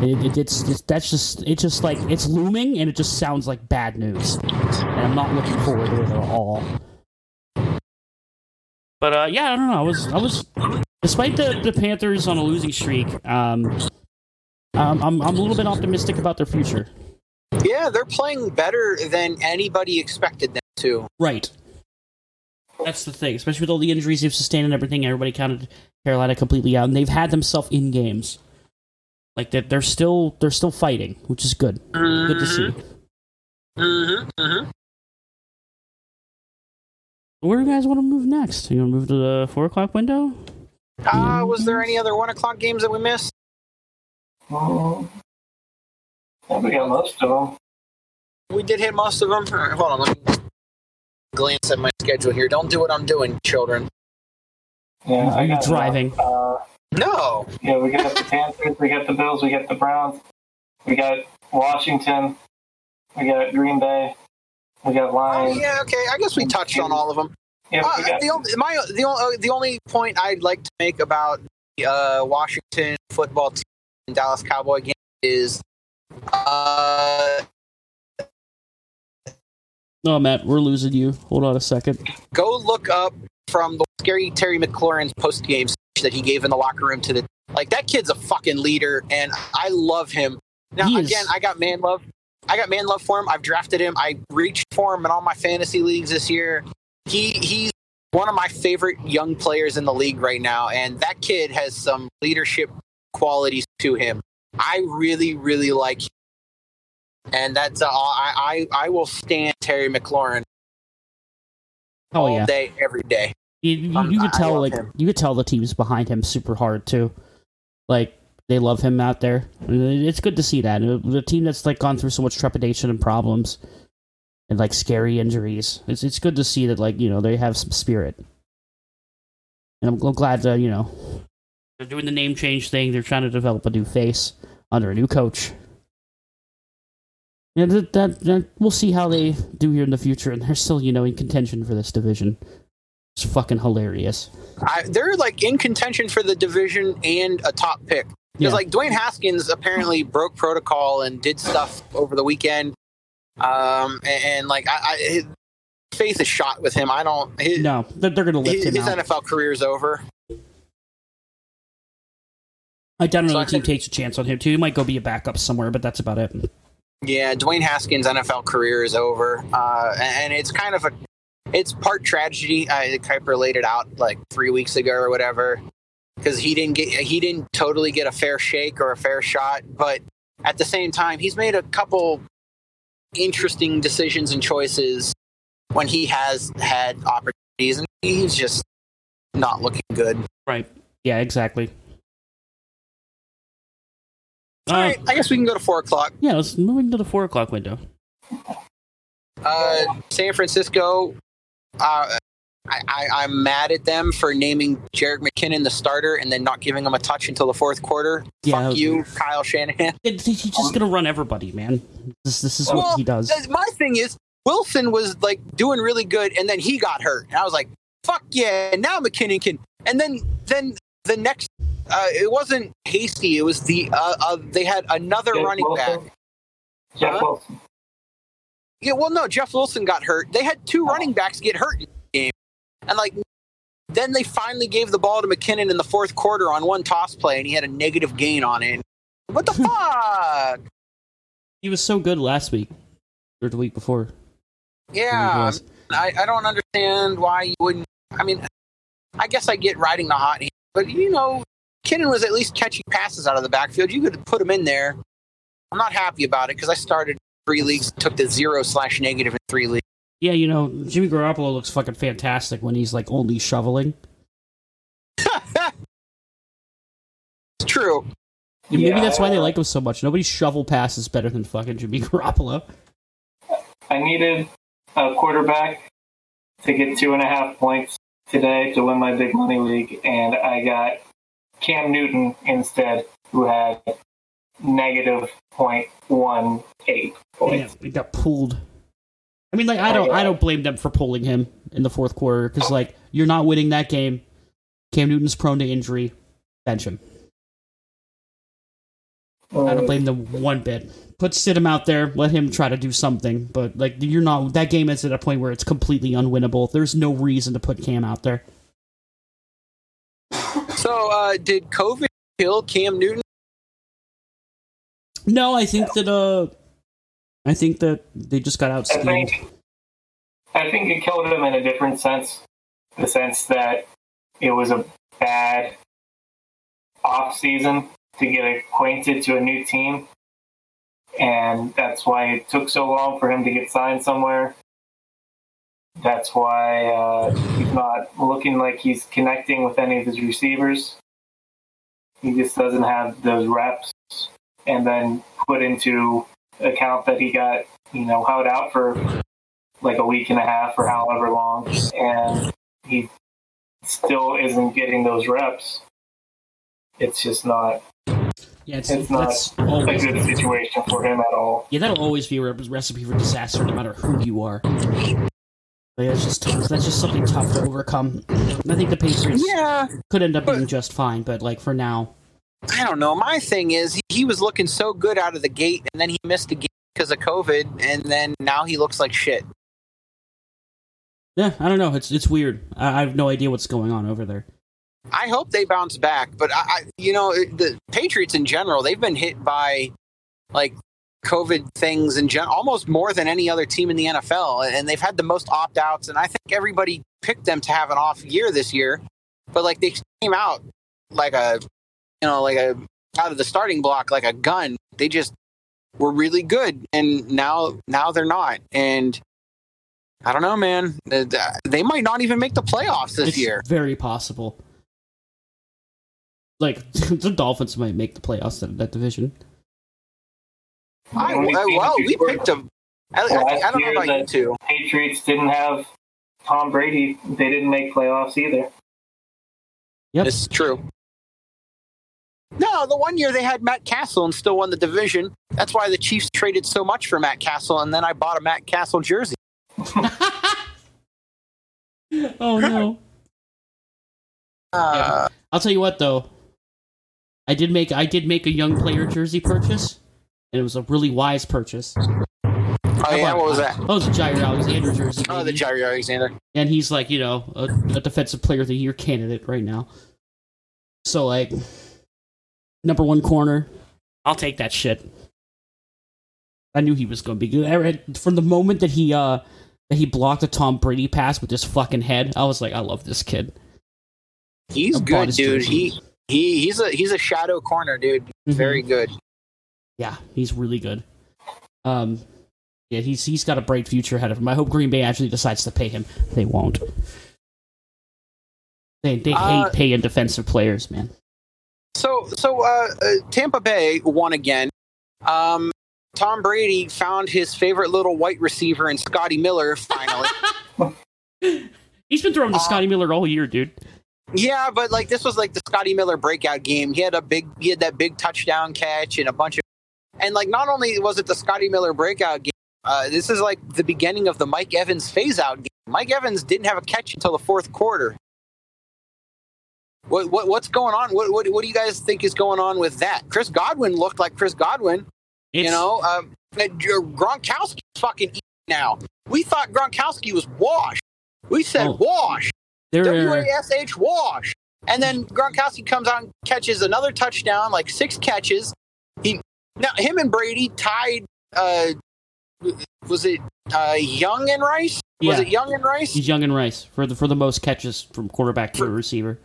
[SPEAKER 1] It, it, it's, it's that's just it's just like it's looming and it just sounds like bad news. And I'm not looking forward to it at all. But uh, yeah, I don't know. I was I was despite the, the Panthers on a losing streak. Um, um, I'm I'm a little bit optimistic about their future.
[SPEAKER 2] Yeah, they're playing better than anybody expected them to.
[SPEAKER 1] Right. That's the thing, especially with all the injuries they've sustained and everything. Everybody counted Carolina completely out, and they've had themselves in games. Like that, they're still they're still fighting, which is good. Good to see.
[SPEAKER 2] Mm-hmm. Mm-hmm.
[SPEAKER 1] Where do you guys want to move next? You want to move to the four o'clock window?
[SPEAKER 2] Uh, was there any other one o'clock games that we missed?
[SPEAKER 3] Mm, yeah, we got most of them.
[SPEAKER 2] We did hit most of them. All right, hold on, let me glance at my schedule here. Don't do what I'm doing, children.
[SPEAKER 3] Yeah,
[SPEAKER 1] Are you driving?
[SPEAKER 3] Uh,
[SPEAKER 2] No.
[SPEAKER 3] yeah, we got the Panthers, we got the Bills, we got the Browns, we got Washington, we got Green Bay, we got
[SPEAKER 2] Oh,
[SPEAKER 3] Lions.
[SPEAKER 2] yeah, okay. I guess we touched on all of them.
[SPEAKER 3] Yeah,
[SPEAKER 2] Uh,
[SPEAKER 3] got,
[SPEAKER 2] the only my the only the only point I'd like to make about the uh, Washington football team and Dallas Cowboy game is uh,
[SPEAKER 1] Oh, Matt, we're losing you. Hold on a second.
[SPEAKER 2] go look up from the scary Terry McLaurin's post game speech that he gave in the locker room to the like that kid's a fucking leader and I love him. Now
[SPEAKER 1] He is-
[SPEAKER 2] again, I got man love. I got man love for him. I've drafted him. I reached for him in all my fantasy leagues this year. He he's one of my favorite young players in the league right now, and that kid has some leadership qualities to him. I really, really like him. And that's uh, I, I I will stand Terry McLaurin
[SPEAKER 1] Oh
[SPEAKER 2] all
[SPEAKER 1] yeah,
[SPEAKER 2] day, every day.
[SPEAKER 1] you, you,
[SPEAKER 2] Um,
[SPEAKER 1] you could tell like
[SPEAKER 2] him.
[SPEAKER 1] you could tell the team's behind him super hard too. Like they love him out there. It's good to see that the team that's like gone through so much trepidation and problems and like scary injuries. It's it's good to see that like you know they have some spirit. And I'm, I'm glad that you know they're doing the name change thing. They're trying to develop a new face under a new coach. And that, that, that we'll see how they do here in the future, and they're still, you know, in contention for this division. It's fucking hilarious.
[SPEAKER 2] I, they're like in contention for the division and a top pick.
[SPEAKER 1] Yeah.
[SPEAKER 2] Because like Dwayne Haskins apparently broke protocol and did stuff over the weekend. Um, and, and, like I, I his faith is shot with him. I don't. His,
[SPEAKER 1] No, they're, they're going to lift
[SPEAKER 2] his, his. NFL career is over.
[SPEAKER 1] I doubt
[SPEAKER 2] So
[SPEAKER 1] another
[SPEAKER 2] I
[SPEAKER 1] team takes a chance on him too. He might go be a backup somewhere, but that's about it.
[SPEAKER 2] Yeah, Dwayne Haskins' NFL career is over, uh, and, and it's kind of a, it's part tragedy. I Kuiper laid it out like three weeks ago or whatever, because he didn't get he didn't totally get a fair shake or a fair shot, but at the same time, he's made a couple interesting decisions and choices when he has had opportunities, and he's just not looking good.
[SPEAKER 1] Right? Yeah, exactly.
[SPEAKER 2] All right, I guess we can go to four o'clock.
[SPEAKER 1] yeah, let's move into the four o'clock window.
[SPEAKER 2] Uh, San Francisco. Uh, I, I, I'm mad at them for naming Jerick McKinnon the starter and then not giving him a touch until the fourth quarter.
[SPEAKER 1] Yeah,
[SPEAKER 2] Fuck you. Kyle Shanahan. <laughs>
[SPEAKER 1] He's just going to run everybody, man. This this is what he does.
[SPEAKER 2] My thing is, Wilson was like doing really good, and then he got hurt, and I was like, "Fuck yeah!" And now McKinnon can. And then then the next, uh, it wasn't hasty. It was the uh, uh, they had another
[SPEAKER 3] Jeff
[SPEAKER 2] running
[SPEAKER 3] Wilson?
[SPEAKER 2] back.
[SPEAKER 3] Jeff
[SPEAKER 2] Huh?
[SPEAKER 3] Wilson.
[SPEAKER 2] Yeah, well, no, Jeff Wilson got hurt. They had two running backs get hurt in the game, and like then they finally gave the ball to McKinnon in the fourth quarter on one toss play, and he had a negative gain on it. What the <laughs> fuck?
[SPEAKER 1] He was so good last week or the week before.
[SPEAKER 2] Yeah. I, I don't understand why you wouldn't. I mean, I guess I get riding the hot hand, but you know, McKinnon was at least catching passes out of the backfield. You could put him in there. I'm not happy about it because I started three leagues, took the zero slash negative in three leagues.
[SPEAKER 1] Yeah, you know, Jimmy Garoppolo looks fucking fantastic when he's like only shoveling. <laughs>
[SPEAKER 2] It's true.
[SPEAKER 1] Maybe
[SPEAKER 3] Yeah,
[SPEAKER 1] that's why they like him so much. Nobody shovel passes better than fucking Jimmy <laughs> Garoppolo.
[SPEAKER 3] I needed a quarterback to get two and a half points today to win my big money league, and I got Cam Newton instead, who had negative point one eight
[SPEAKER 1] Yeah,
[SPEAKER 3] points.
[SPEAKER 1] he got pulled. I mean, like I don't, I don't blame them for pulling him in the fourth quarter because, like, you're not winning that game. Cam Newton's prone to injury. Bench him. I don't blame them one bit. Put Stidham out there, let him try to do something. But like, you're not. That game is at a point where it's completely unwinnable. There's no reason to put Cam out there.
[SPEAKER 2] So, uh, did COVID kill Cam Newton?
[SPEAKER 1] No, I think that. Uh, I think that they just got out
[SPEAKER 3] I think I think it killed him in a different sense, the sense that it was a bad off season to get acquainted to a new team, and that's why it took so long for him to get signed somewhere. That's why uh, he's not looking like he's connecting with any of his receivers. He just doesn't have those reps, and then put into account that he got you know held out for like a week and a half or however long, and he still isn't getting those reps. It's just not
[SPEAKER 1] Yeah, it's,
[SPEAKER 3] It's not
[SPEAKER 1] that's
[SPEAKER 3] a
[SPEAKER 1] always
[SPEAKER 3] good situation for him at all.
[SPEAKER 1] Yeah, that'll always be a recipe for disaster, no matter who you are. Like, that's just tough. That's just something tough to overcome. I think the Patriots
[SPEAKER 2] Yeah,
[SPEAKER 1] could end up
[SPEAKER 2] but-
[SPEAKER 1] being just fine, but like for now,
[SPEAKER 2] I don't know. My thing is, he, he was looking so good out of the gate, and then he missed a game because of COVID, and then now he looks like shit.
[SPEAKER 1] yeah, I don't know. It's it's weird. I, I have no idea what's going on over there.
[SPEAKER 2] I hope they bounce back, but I, I you know, the Patriots in general, they've been hit by like COVID things in gen- almost more than any other team in the NFL, and they've had the most opt outs. And I think everybody picked them to have an off year this year, but like they came out like a, you know, like a out of the starting block like a gun. They just were really good, and now now they're not. And I don't know, man. They- They might not even make the playoffs this
[SPEAKER 1] it's
[SPEAKER 2] year.
[SPEAKER 1] very possible. Like <laughs> the Dolphins might make the playoffs in that division.
[SPEAKER 2] I,
[SPEAKER 3] The only
[SPEAKER 2] I-
[SPEAKER 3] team
[SPEAKER 2] well, we
[SPEAKER 3] before
[SPEAKER 2] picked them. I, I, I don't know about you two.
[SPEAKER 3] Patriots didn't have Tom Brady. They didn't make playoffs either.
[SPEAKER 1] Yep.
[SPEAKER 2] This is true. No, the one year they had Matt Cassel and still won the division. That's why the Chiefs traded so much for Matt Cassel, and then I bought a Matt Cassel jersey. <laughs>
[SPEAKER 1] oh no! <laughs>
[SPEAKER 2] Uh,
[SPEAKER 1] I'll tell you what though. I did make I did make a young player jersey purchase, and it was a really wise purchase.
[SPEAKER 2] oh yeah, what was that?
[SPEAKER 1] Oh, it was a Jaire Alexander jersey.
[SPEAKER 2] Oh, the. Jaire Alexander.
[SPEAKER 1] and he's like you know a, a defensive player of the year candidate right now. So like number one corner, I'll take that shit. I knew he was going to be good I read- from the moment that he uh that he blocked a Tom Brady pass with his fucking head. I was like, I love this kid.
[SPEAKER 2] He's
[SPEAKER 1] I
[SPEAKER 2] good, dude.
[SPEAKER 1] jersey.
[SPEAKER 2] He he he's a he's a shadow corner, dude.
[SPEAKER 1] Mhm.
[SPEAKER 2] Very good.
[SPEAKER 1] Yeah, he's really good. Um, yeah, he's he's got a bright future ahead of him. I hope Green Bay actually decides to pay him. They won't. They they
[SPEAKER 2] Uh,
[SPEAKER 1] hate paying defensive players, man.
[SPEAKER 2] So so uh, uh, Tampa Bay won again. Um, Tom Brady found his favorite little white receiver in Scotty Miller finally. <laughs>
[SPEAKER 1] He's been throwing to
[SPEAKER 2] Uh,
[SPEAKER 1] Scotty Miller all year, dude.
[SPEAKER 2] Yeah, but like this was like the Scotty Miller breakout game. He had a big, he had that big touchdown catch and a bunch of, and like not only was it the Scotty Miller breakout game, uh, this is like the beginning of the Mike Evans phase out game. Mike Evans didn't have a catch until the fourth quarter. What, what what's going on? What, what what do you guys think is going on with that? Chris Godwin looked like Chris Godwin.
[SPEAKER 1] It's,
[SPEAKER 2] you know, um, Gronkowski's fucking eating now. We thought Gronkowski was washed. We said
[SPEAKER 1] Oh.
[SPEAKER 2] wash. W A S H wash. And then Gronkowski comes out and catches another touchdown, like six catches. He now him and Brady tied. Uh, was it uh, Young and Rice? Was it Young and Rice?
[SPEAKER 1] he's young and rice for the for the most catches from quarterback to receiver.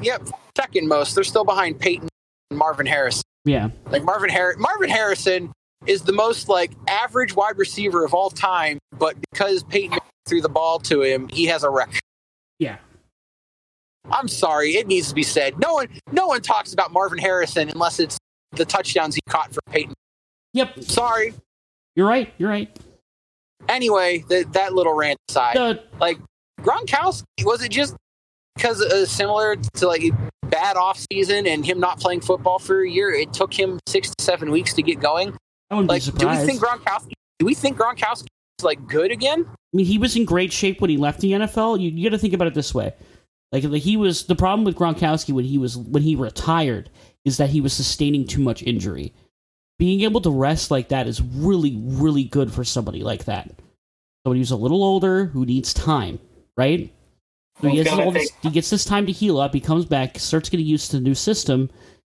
[SPEAKER 2] Yep, second most. They're still behind Peyton and Marvin Harrison.
[SPEAKER 1] Yeah,
[SPEAKER 2] Like Marvin Har- Marvin Harrison is the most like average wide receiver of all time, but because Peyton threw the ball to him, he has a record.
[SPEAKER 1] yeah.
[SPEAKER 2] I'm sorry, it needs to be said. No one, no one talks about Marvin Harrison unless it's the touchdowns he caught for Peyton.
[SPEAKER 1] Yep,
[SPEAKER 2] Sorry,
[SPEAKER 1] you're right. You're right.
[SPEAKER 2] Anyway, th- that little rant aside,
[SPEAKER 1] The-
[SPEAKER 2] like Gronkowski, was it just because uh, similar to like bad off season and him not playing football for a year? It took him six to seven weeks to get going.
[SPEAKER 1] I wouldn't
[SPEAKER 2] Like,
[SPEAKER 1] be
[SPEAKER 2] do we think Gronkowski? Do we think Gronkowski is like good again?
[SPEAKER 1] I mean, he was in great shape when he left the NFL. You, you got to think about it this way: like, like he was the problem with Gronkowski when he was when he retired is that he was sustaining too much injury. Being able to rest like that is really, really good for somebody like that. Somebody who's a little older who needs time, right? So he, this, he gets this time to heal up. He comes back, starts getting used to the new system,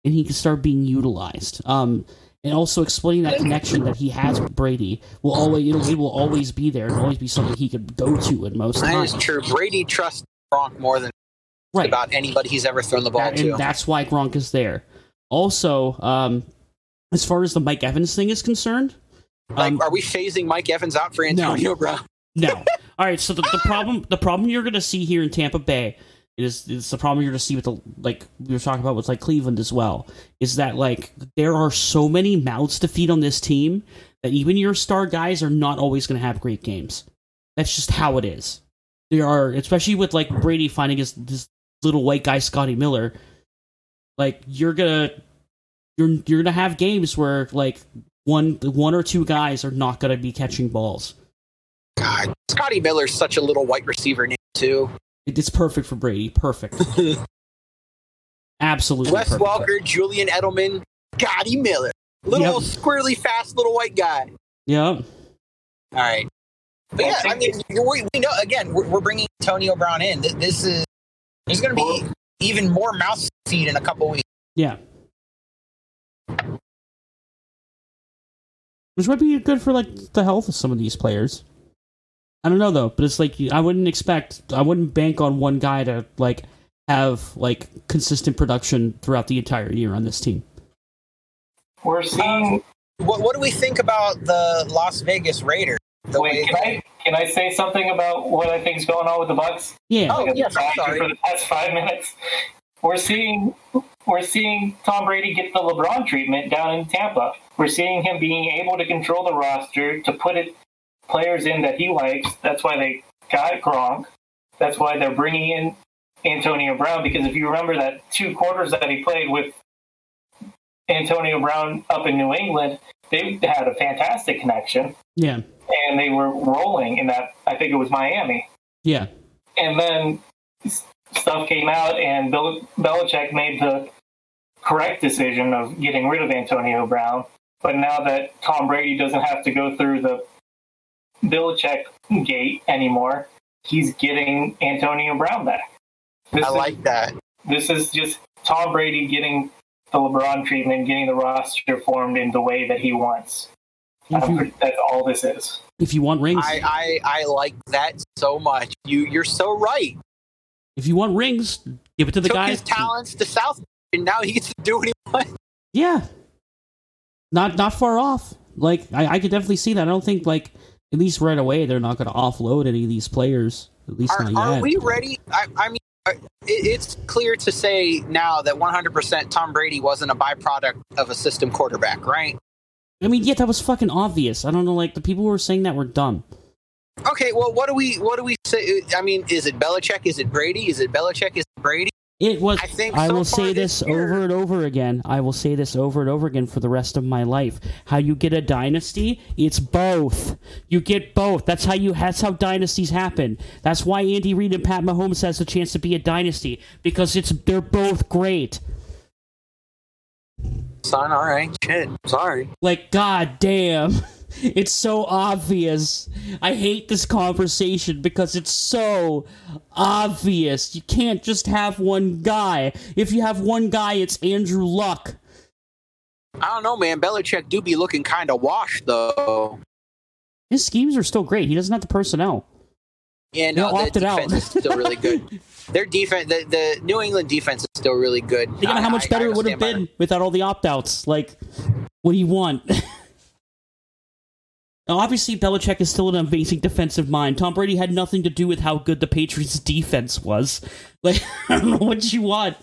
[SPEAKER 1] and he can start being utilized. Um, and also explaining that connection that he has with Brady will always it will always be there and always be something he could go to in most
[SPEAKER 2] That
[SPEAKER 1] times.
[SPEAKER 2] is true. Brady trusts Gronk more than
[SPEAKER 1] Right.
[SPEAKER 2] about anybody he's ever thrown the ball
[SPEAKER 1] That-
[SPEAKER 2] to.
[SPEAKER 1] and that's why Gronk is there. Also, um, as far as the Mike Evans thing is concerned,
[SPEAKER 2] like,
[SPEAKER 1] um,
[SPEAKER 2] are we phasing Mike Evans out for Antonio Brown?
[SPEAKER 1] No. All right. So the, the problem the problem you're going to see here in Tampa Bay is it's the problem you're going to see with the like we were talking about with like Cleveland as well is that like there are so many mouths to feed on this team that even your star guys are not always going to have great games. That's just how it is. There are especially with like Brady finding his this little white guy Scotty Miller. Like you're gonna you're you're gonna have games where like one one or two guys are not gonna be catching balls.
[SPEAKER 2] God, Scotty Miller's such a little white receiver name too.
[SPEAKER 1] It's perfect for Brady. Perfect. <laughs> Absolutely.
[SPEAKER 2] Wes
[SPEAKER 1] perfect.
[SPEAKER 2] Welker, Julian Edelman, Scotty Miller, little
[SPEAKER 1] Yep.
[SPEAKER 2] squirrely, fast little white guy.
[SPEAKER 1] Yeah.
[SPEAKER 2] All right. But yeah, I mean, we, we know again, we're, we're bringing Antonio Brown in. This is there's going to be even more mouth feed in a couple weeks.
[SPEAKER 1] Yeah. Which might be good for like the health of some of these players. I don't know though, but it's like I wouldn't expect I wouldn't bank on one guy to like have like consistent production throughout the entire year on this team.
[SPEAKER 3] We're seeing.
[SPEAKER 2] What, what do we think about the Las Vegas Raiders? The
[SPEAKER 3] Wait, can I can I say something about what I think is going on with the Bucks?
[SPEAKER 1] Yeah.
[SPEAKER 2] Oh,
[SPEAKER 3] Like, I've been
[SPEAKER 2] yes, I'm sorry.
[SPEAKER 3] For the past five minutes, we're seeing we're seeing Tom Brady get the LeBron treatment down in Tampa. We're seeing him being able to control the roster to put it players in that he likes. That's why they got Gronk. That's why they're bringing in Antonio Brown because if you remember that two quarters that he played with Antonio Brown up in New England, they had a fantastic connection
[SPEAKER 1] Yeah.
[SPEAKER 3] And they were rolling in that. I think it was Miami
[SPEAKER 1] Yeah.
[SPEAKER 3] and then stuff came out, and Bill, Belichick made the correct decision of getting rid of Antonio Brown. But now that Tom Brady doesn't have to go through the Belichick gate anymore, he's getting Antonio Brown back. This
[SPEAKER 2] I
[SPEAKER 3] is,
[SPEAKER 2] like that.
[SPEAKER 3] this is just Tom Brady getting the LeBron treatment, getting the roster formed in the way that he wants. That's all this is.
[SPEAKER 1] if you want rings,
[SPEAKER 2] I, I I like that so much. You you're so right.
[SPEAKER 1] if you want rings, give it to the
[SPEAKER 2] Took
[SPEAKER 1] guys.
[SPEAKER 2] his talents to South, and now he gets to do what he wants.
[SPEAKER 1] Yeah. Not not far off. Like I, I could definitely see that. I don't think like at least right away they're not going to offload any of these players. At least
[SPEAKER 2] Are,
[SPEAKER 1] not
[SPEAKER 2] are we ready? I, I mean, uh, it, it's clear to say now that 100% Tom Brady wasn't a byproduct of a system quarterback, right?
[SPEAKER 1] I mean, yeah, that was fucking obvious. I don't know. Like the people who were saying that were dumb.
[SPEAKER 2] Okay, well, what do we what do we say? Uh, I mean, is it Belichick? Is it Brady? Is it Belichick? Is it Brady?
[SPEAKER 1] It was.
[SPEAKER 2] I think
[SPEAKER 1] I
[SPEAKER 2] so
[SPEAKER 1] will say
[SPEAKER 2] this
[SPEAKER 1] this over and over again. I will say this over and over again for the rest of my life. How you get a dynasty? It's both. You get both. That's how you. That's how dynasties happen. That's why Andy Reid and Pat Mahomes has a chance to be a dynasty because it's they're both great.
[SPEAKER 2] Son, all right, shit. Sorry.
[SPEAKER 1] Like, god damn. <laughs> It's so obvious. I hate this conversation because it's so obvious. You can't just have one guy. If you have one guy, it's Andrew Luck.
[SPEAKER 2] I don't know, man. Belichick do be looking kind of washed though.
[SPEAKER 1] His schemes are still great. He doesn't have the personnel.
[SPEAKER 2] Yeah, no, the
[SPEAKER 1] opted out.
[SPEAKER 2] defense is still really good. <laughs> Their defense, the, the New England defense is still really good.
[SPEAKER 1] Think about how much
[SPEAKER 2] I-
[SPEAKER 1] better
[SPEAKER 2] I
[SPEAKER 1] it would have been without all the opt outs. Like, what do you want? <laughs> now, obviously, Belichick is still an amazing defensive mind. Tom Brady had nothing to do with how good the Patriots' defense was. Like, <laughs> I don't know what you want.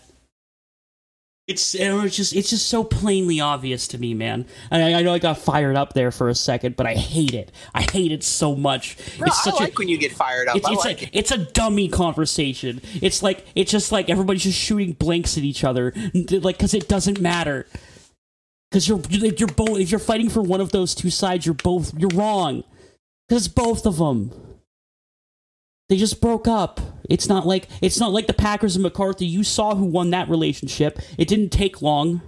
[SPEAKER 1] It's uh, it's just it's just so plainly obvious to me, man. I, I know I got fired up there for a second, but I hate it. I hate it so much.
[SPEAKER 2] No,
[SPEAKER 1] it's
[SPEAKER 2] I
[SPEAKER 1] such
[SPEAKER 2] like
[SPEAKER 1] a
[SPEAKER 2] when you get fired up.
[SPEAKER 1] it's,
[SPEAKER 2] I
[SPEAKER 1] it's
[SPEAKER 2] like
[SPEAKER 1] a
[SPEAKER 2] it.
[SPEAKER 1] it's a dummy conversation. It's like it's just like everybody's just shooting blanks at each other, like because it doesn't matter. Because you're if you're both if you're fighting for one of those two sides, you're both you're wrong. Because it's both of them. They just broke up. It's not like it's not like the Packers and McCarthy. You saw who won that relationship. It didn't take long.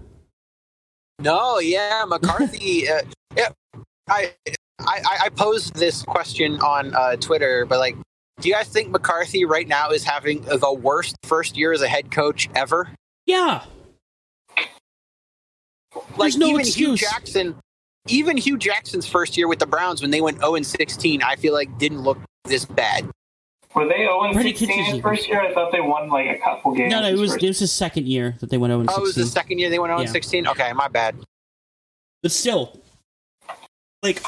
[SPEAKER 2] No, yeah, McCarthy. <laughs> uh, yeah, I, I I posed this question on uh, Twitter, but like, do you guys think McCarthy right now is having the worst first year as a head coach ever?
[SPEAKER 1] Yeah,
[SPEAKER 2] Like
[SPEAKER 1] There's no
[SPEAKER 2] even Hue
[SPEAKER 1] excuse.
[SPEAKER 2] Jackson, even Hue Jackson's first year with the Browns when they went 0 and 16, I feel like didn't look this bad.
[SPEAKER 3] Were they 0
[SPEAKER 1] Freddie
[SPEAKER 3] 16
[SPEAKER 1] Kitchens
[SPEAKER 3] his first year? I thought they won like a couple games.
[SPEAKER 1] no, no, it was it was his second year that they went 0 and
[SPEAKER 2] Oh, it was the
[SPEAKER 1] 16.
[SPEAKER 2] second year they went 0 and
[SPEAKER 1] Yeah.
[SPEAKER 2] 16. Okay, my bad.
[SPEAKER 1] But still, like,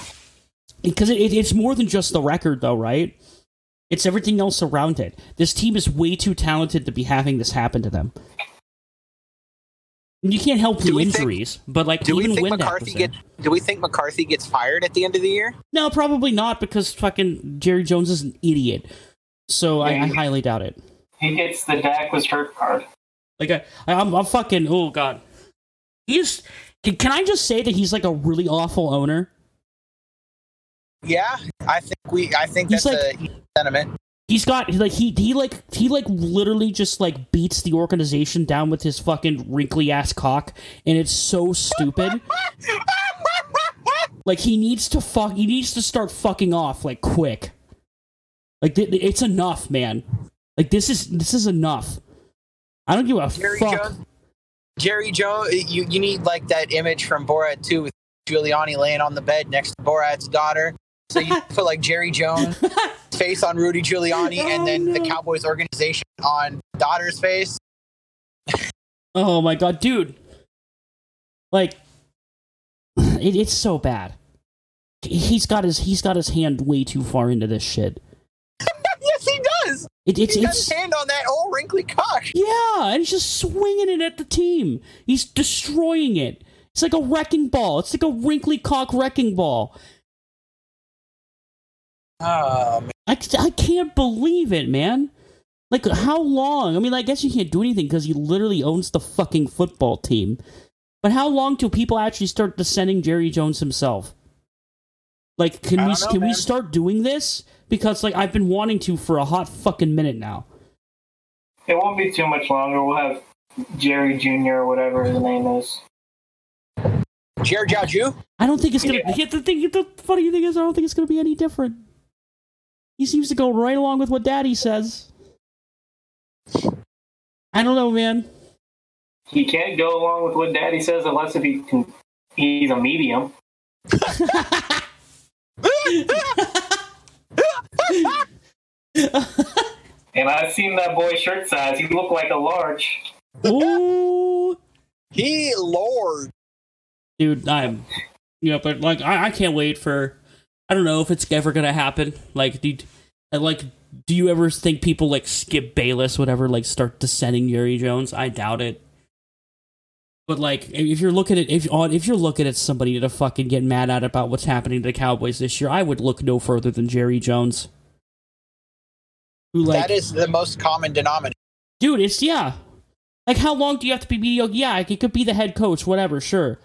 [SPEAKER 1] because it, it, it's more than just the record, though, right? It's everything else around it. This team is way too talented to be having this happen to them. You can't help
[SPEAKER 2] Do
[SPEAKER 1] the
[SPEAKER 2] we think-
[SPEAKER 1] injuries, but like
[SPEAKER 2] Do we
[SPEAKER 1] even
[SPEAKER 2] think
[SPEAKER 1] when
[SPEAKER 2] McCarthy get? Do we think McCarthy gets fired at the end of the year?
[SPEAKER 1] no, probably not because fucking Jerry Jones is an idiot. So I, I highly doubt it.
[SPEAKER 3] He gets the Dak was hurt card.
[SPEAKER 1] Like I, I'm, I'm fucking. Oh god, he's. Can, can I just say that he's like a really awful owner?
[SPEAKER 2] Yeah, I think we. I think
[SPEAKER 1] He's
[SPEAKER 2] that's a sentiment.
[SPEAKER 1] He's got he's like he he like he like literally just like beats the organization down with his fucking wrinkly ass cock, and it's so stupid. <laughs> like he needs to fuck. He needs to start fucking off like quick. Like th- it's enough, man. Like this is this is enough. I don't give a
[SPEAKER 2] Jerry
[SPEAKER 1] fuck.
[SPEAKER 2] Jones. Jerry Jones. You you need like that image from Borat 2 with Giuliani laying on the bed next to Borat's daughter. So you <laughs> put like Jerry Jones <laughs> face on Rudy Giuliani, and
[SPEAKER 1] Oh,
[SPEAKER 2] then the. Cowboys organization on daughter's face.
[SPEAKER 1] Oh my god, dude! Like, <sighs> it, it's so bad. He's got his he's got his hand way too far into this shit.
[SPEAKER 2] Yes, he does.
[SPEAKER 1] It, it's
[SPEAKER 2] He's got his hand on that old wrinkly cock.
[SPEAKER 1] Yeah, and he's just swinging it at the team. He's destroying it. It's like a wrecking ball. It's like a wrinkly cock wrecking ball.
[SPEAKER 2] Oh man.
[SPEAKER 1] I, I can't believe it, man. Like, how long? I mean, I guess you can't do anything because he literally owns the fucking football team. But how long till people actually start descending Jerry Jones himself? Like, can
[SPEAKER 2] I
[SPEAKER 1] we
[SPEAKER 2] know,
[SPEAKER 1] can we start doing this? Because like I've been wanting to for a hot fucking minute now.
[SPEAKER 3] It won't be too much longer. We'll have Jerry Jr. or whatever his name is.
[SPEAKER 2] Jerry Jaju.
[SPEAKER 1] I don't think it's gonna.
[SPEAKER 3] Yeah.
[SPEAKER 1] The thing, the funny thing is, I don't think it's gonna be any different. He seems to go right along with what Daddy says. I don't know, man.
[SPEAKER 3] He can't go along with what Daddy says unless if he can. He's a medium. <laughs> And I've seen that boy shirt size. He looked like a large.
[SPEAKER 1] Ooh,
[SPEAKER 2] He Lord.
[SPEAKER 1] dude, I'm. Yeah, but like, I, I can't wait for. I don't know if it's ever gonna happen. Like, dude, and, uh, like, do you ever think people like Skip Bayless, whatever, like start descending Jerry Jones? I doubt it. But like, if you're looking at if on if you're looking at somebody to fucking get mad at about what's happening to the Cowboys this year, I would look no further than Jerry Jones. Who like,
[SPEAKER 2] that is the most common denominator.
[SPEAKER 1] dude? It's yeah. Like, how long do you have to be mediocre? Yeah, it could be the head coach, whatever. Sure.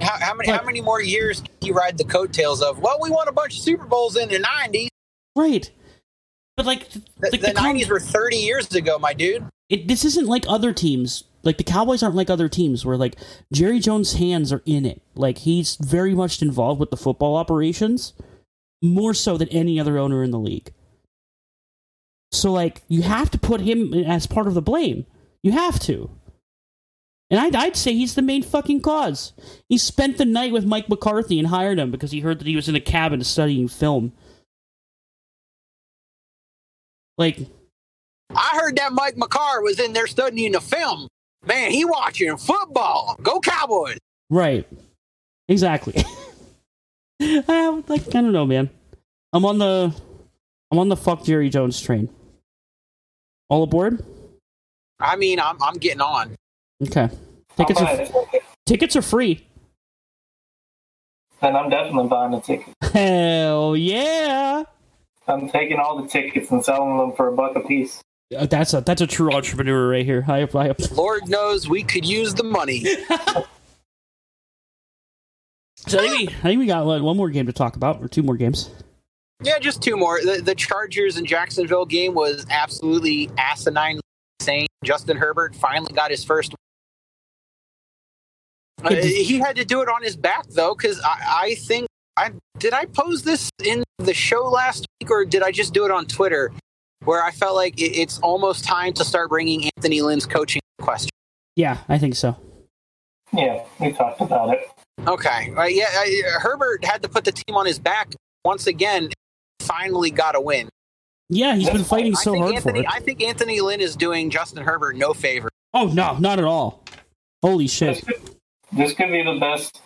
[SPEAKER 2] How, how many?
[SPEAKER 1] But-
[SPEAKER 2] how many more years can you ride the coattails of? Well, we won a bunch of Super Bowls in the '90s.
[SPEAKER 1] Right. But like,
[SPEAKER 2] The,
[SPEAKER 1] like
[SPEAKER 2] the,
[SPEAKER 1] the com-
[SPEAKER 2] '90s were 30 years ago, my dude.
[SPEAKER 1] it, this isn't like other teams. Like the Cowboys aren't like other teams where like Jerry Jones' hands are in it. Like he's very much involved with the football operations, more so than any other owner in the league. So like you have to put him as part of the blame. You have to. And I'd, I'd say he's the main fucking cause. He spent the night with Mike McCarthy and hired him because he heard that he was in a cabin studying film. Like,
[SPEAKER 2] I heard that Mike McCarr was in there studying the film. Man, he watching football. Go Cowboys.
[SPEAKER 1] Right. Exactly. <laughs> I like I don't know, man. I'm on the I'm on the fuck Jerry Jones train. All aboard?
[SPEAKER 2] I mean, I'm I'm getting on.
[SPEAKER 1] Okay. Tickets are
[SPEAKER 3] buy
[SPEAKER 1] tickets are free.
[SPEAKER 3] And I'm definitely buying a ticket. <laughs>
[SPEAKER 1] Hell yeah!
[SPEAKER 3] I'm taking all the tickets and selling them for a buck a piece.
[SPEAKER 1] Uh, That's a that's a true entrepreneur right here. I, I,
[SPEAKER 2] Lord knows we could use the money. <laughs>
[SPEAKER 1] so I think, we, I think we got one more game to talk about, or two more games.
[SPEAKER 2] Yeah, just two more. The, the Chargers and Jacksonville game was absolutely asinine insane. Justin Herbert finally got his first. Uh, he had to do it on his back though, because I, I think I did. I pose this in the show last week, or did I just do it on Twitter? Where I felt like it, it's almost time to start bringing Anthony Lynn's coaching into question.
[SPEAKER 1] Yeah, I think so.
[SPEAKER 3] Yeah, we talked about it.
[SPEAKER 2] Okay, uh, yeah, I, Herbert had to put the team on his back once again. Finally, got a win.
[SPEAKER 1] Yeah, he's been fighting
[SPEAKER 2] I
[SPEAKER 1] so hard
[SPEAKER 2] Anthony,
[SPEAKER 1] for it.
[SPEAKER 2] I think Anthony Lynn is doing Justin Herbert no favor.
[SPEAKER 1] Oh no, not at all. Holy
[SPEAKER 3] This
[SPEAKER 1] shit!
[SPEAKER 3] could, this could be the best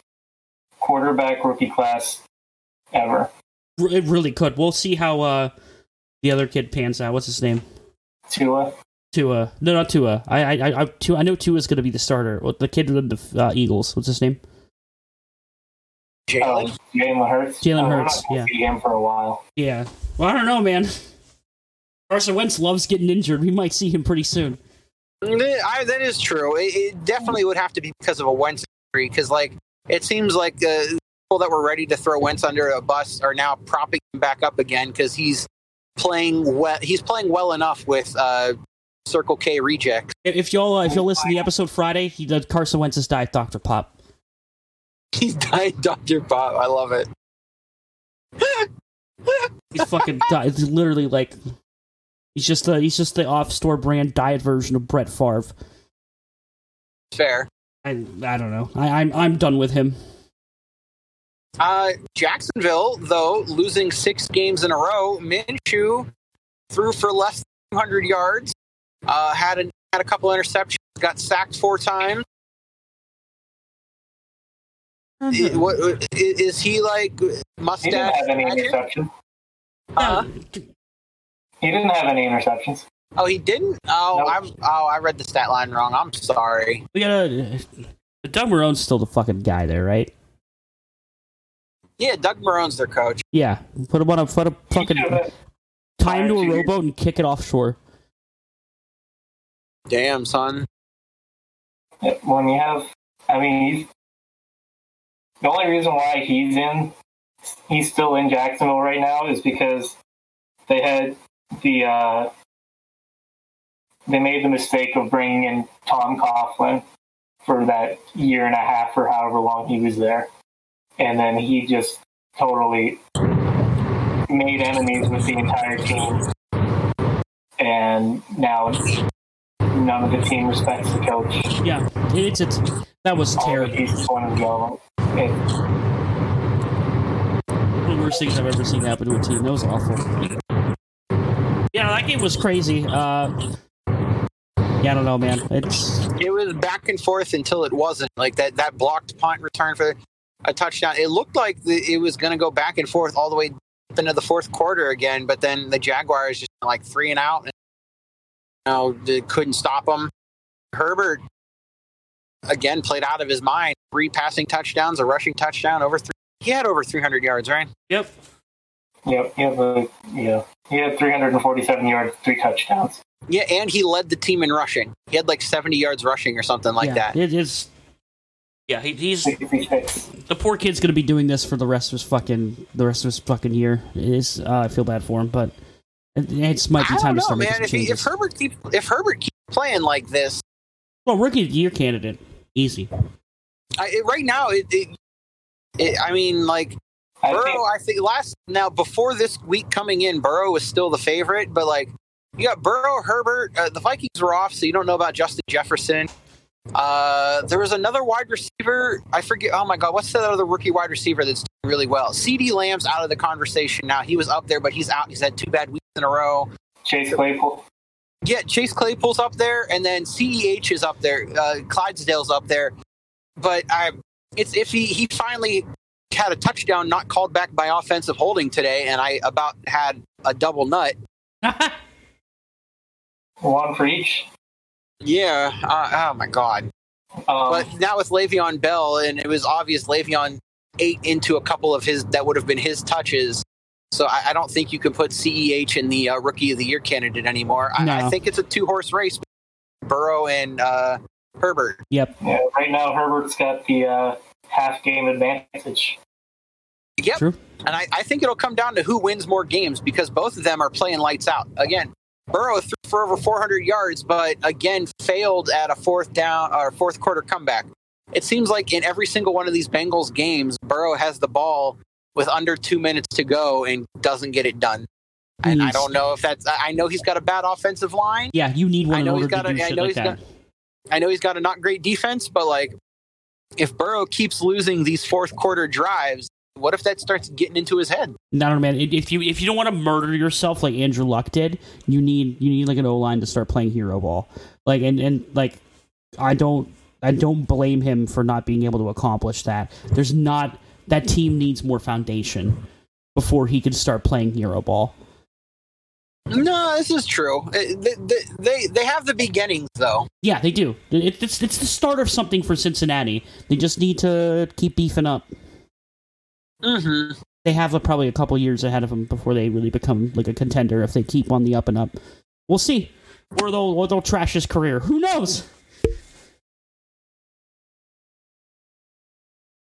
[SPEAKER 3] quarterback rookie class ever.
[SPEAKER 1] It really could. We'll see how uh the other kid pans out. What's his name?
[SPEAKER 3] Tua.
[SPEAKER 1] Tua. No, not Tua. I I I, I, Tua, I know Tua's going to be the starter. Well, The kid with the uh, Eagles. What's his name?
[SPEAKER 2] Jalen.
[SPEAKER 3] Oh, Jalen Hurts.
[SPEAKER 1] Jalen
[SPEAKER 3] Oh,
[SPEAKER 1] Hurts, yeah.
[SPEAKER 3] See him for a while.
[SPEAKER 1] Yeah. Well, I don't know, man. Carson Wentz loves getting injured. We might see him pretty soon.
[SPEAKER 2] Mm, eh, I, that is true. It, it definitely would have to be because of a Wentz injury. Because like it seems like the people that were ready to throw Wentz under a bus are now propping him back up again because he's playing well. He's playing well enough with uh, Circle K rejects.
[SPEAKER 1] If, y'all uh, if y'all listen to the episode Friday, he did Carson Wentz's diet Dr. Pop. <laughs>
[SPEAKER 2] He's dying, Doctor Pop. I love it.
[SPEAKER 1] He's fucking <laughs> di- it's literally like he's just the he's just the off store brand diet version of Brett Favre.
[SPEAKER 2] Fair.
[SPEAKER 1] I I don't know. I, I'm I'm done with him.
[SPEAKER 2] Uh, Jacksonville, though, losing six games in a row, Minshew threw for less than 200 yards, uh, had, a, had a couple interceptions, got sacked four times. I- what, i- is he like mustache?
[SPEAKER 3] He didn't have any interceptions.
[SPEAKER 2] Uh,
[SPEAKER 3] He didn't have any interceptions.
[SPEAKER 2] oh, he didn't. Oh,
[SPEAKER 3] Nope.
[SPEAKER 2] I'm. Oh, I read the stat line wrong. I'm sorry.
[SPEAKER 1] We gotta. Doug Marrone's still the fucking guy there, right?
[SPEAKER 2] Yeah, Doug Marrone's their coach.
[SPEAKER 1] Yeah, put him on a put a
[SPEAKER 3] He
[SPEAKER 1] fucking
[SPEAKER 3] should've-
[SPEAKER 1] tie him to a rowboat and kick it offshore.
[SPEAKER 2] Damn, son.
[SPEAKER 3] when you have, I mean, he's, the only reason why he's in, he's still in Jacksonville right now is because they had the, uh, they made the mistake of bringing in Tom Coughlin for that year and a half or however long he was there. And then he just totally made enemies with the entire team. And now none of the team respects the coach.
[SPEAKER 1] Yeah, it's it's that was
[SPEAKER 3] All the
[SPEAKER 1] terrible.
[SPEAKER 3] pieces want to go. It,
[SPEAKER 1] One of the worst things I've ever seen happen to a team. That was awful. Yeah, that game was crazy. Uh, yeah, I don't know, man. It's
[SPEAKER 2] It was back and forth until it wasn't. Like that, that blocked punt return for a touchdown. It looked like the, it was going to go back and forth all the way into the fourth quarter again, but then the Jaguars just like three and out. And, you know, they couldn't stop them. Herbert again played out of his mind. Three passing touchdowns, a rushing touchdown, over three. He had over 300 yards, right?
[SPEAKER 1] yep.
[SPEAKER 3] yep, he had the, yeah, he had 347 yards, three touchdowns.
[SPEAKER 2] Yeah, and he led the team in rushing. He had like 70 yards rushing or something like
[SPEAKER 1] yeah,
[SPEAKER 2] that.
[SPEAKER 1] It is. Yeah, he, he's the poor kid's gonna be doing this for the rest of his fucking the rest of his fucking year. It is uh, I feel bad for him, but it, it's might be
[SPEAKER 2] I
[SPEAKER 1] time
[SPEAKER 2] don't
[SPEAKER 1] to start making
[SPEAKER 2] man.
[SPEAKER 1] some
[SPEAKER 2] If, he, if. Herbert keeps if Herbert keeps playing like this,
[SPEAKER 1] well, rookie of the year candidate, easy.
[SPEAKER 2] I, it, right now, it, it, it, I mean, like
[SPEAKER 3] I
[SPEAKER 2] Burrow.
[SPEAKER 3] think,
[SPEAKER 2] I think last now before this week coming in, Burrow was still the favorite, but like you got Burrow, Herbert. Uh, the Vikings were off, so you don't know about Justin Jefferson. Uh, there was another wide receiver. I forget. Oh my god, what's that other rookie wide receiver that's doing really well? CeeDee Lamb's out of the conversation now. He was up there, but he's out. He's had two bad weeks in a row.
[SPEAKER 3] Chase Claypool.
[SPEAKER 2] Yeah, Chase Claypool's up there, and then CEH is up there. Uh, Clydesdale's up there, but I, it's if he he finally had a touchdown not called back by offensive holding today, and I about had a double nut. <laughs>
[SPEAKER 3] One for each.
[SPEAKER 2] Yeah. Uh, oh my god.
[SPEAKER 3] Um,
[SPEAKER 2] But now with Le'Veon Bell, and it was obvious Le'Veon ate into a couple of his that would have been his touches. So I, I don't think you can put CEH in the uh, Rookie of the Year candidate anymore. I, I think it's a two horse race, Burrow and uh, Herbert.
[SPEAKER 1] Yep.
[SPEAKER 3] yeah, right now, Herbert's got the uh, half game advantage.
[SPEAKER 2] Yep.
[SPEAKER 1] True.
[SPEAKER 2] And I, I think it'll come down to who wins more games because both of them are playing lights out. Again, Burrow threw for over 400 yards, but again failed at a fourth down or fourth quarter comeback. It seems like in every single one of these Bengals games, Burrow has the ball with under two minutes to go and doesn't get it done. And I don't know if that's. I know he's got a bad offensive line.
[SPEAKER 1] Yeah, you need one
[SPEAKER 2] I know he's got a- I know
[SPEAKER 1] like
[SPEAKER 2] he's
[SPEAKER 1] that.
[SPEAKER 2] got- I know he's got a not great defense, but like, if Burrow keeps losing these fourth quarter drives, what if that starts getting into his head?
[SPEAKER 1] No, no, man. If you if you don't want to murder yourself like Andrew Luck did, you need you need like an O line to start playing hero ball. Like and and like, I don't I don't blame him for not being able to accomplish that. There's not that team needs more foundation before he can start playing hero ball.
[SPEAKER 2] No, this is true. Uh, They, they, they, they have the beginnings, though.
[SPEAKER 1] Yeah, they do. It, it's it's the start of something for Cincinnati. They just need to keep beefing up.
[SPEAKER 2] Mm-hmm.
[SPEAKER 1] They have a, probably a couple years ahead of them before they really become like a contender if they keep on the up and up. We'll see. Or they'll or they'll trash his career. Who knows?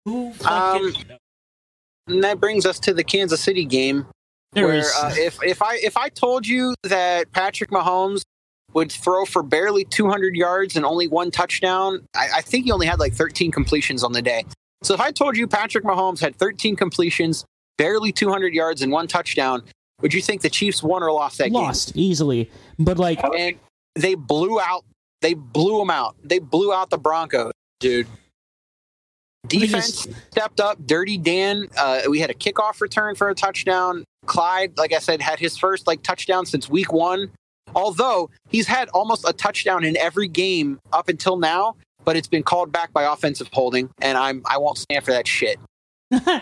[SPEAKER 1] Who fucking
[SPEAKER 2] And that brings us to the Kansas City game,
[SPEAKER 1] there
[SPEAKER 2] where
[SPEAKER 1] is
[SPEAKER 2] uh, if if I if I told you that Patrick Mahomes would throw for barely 200 yards and only one touchdown, I, I think he only had like 13 completions on the day. So if I told you Patrick Mahomes had 13 completions, barely 200 yards and one touchdown, would you think the Chiefs won or lost that game?
[SPEAKER 1] lost easily. But like
[SPEAKER 2] and they blew out they blew them out. They blew out the broncos dude. Defense stepped up. Dirty dan uh, we had a kickoff return for a touchdown. Clyde like i said had his first like touchdown since week one. Although he's had almost a touchdown in every game up until now but it's been called back by offensive holding and i'm i won't stand for that shit <laughs>
[SPEAKER 1] the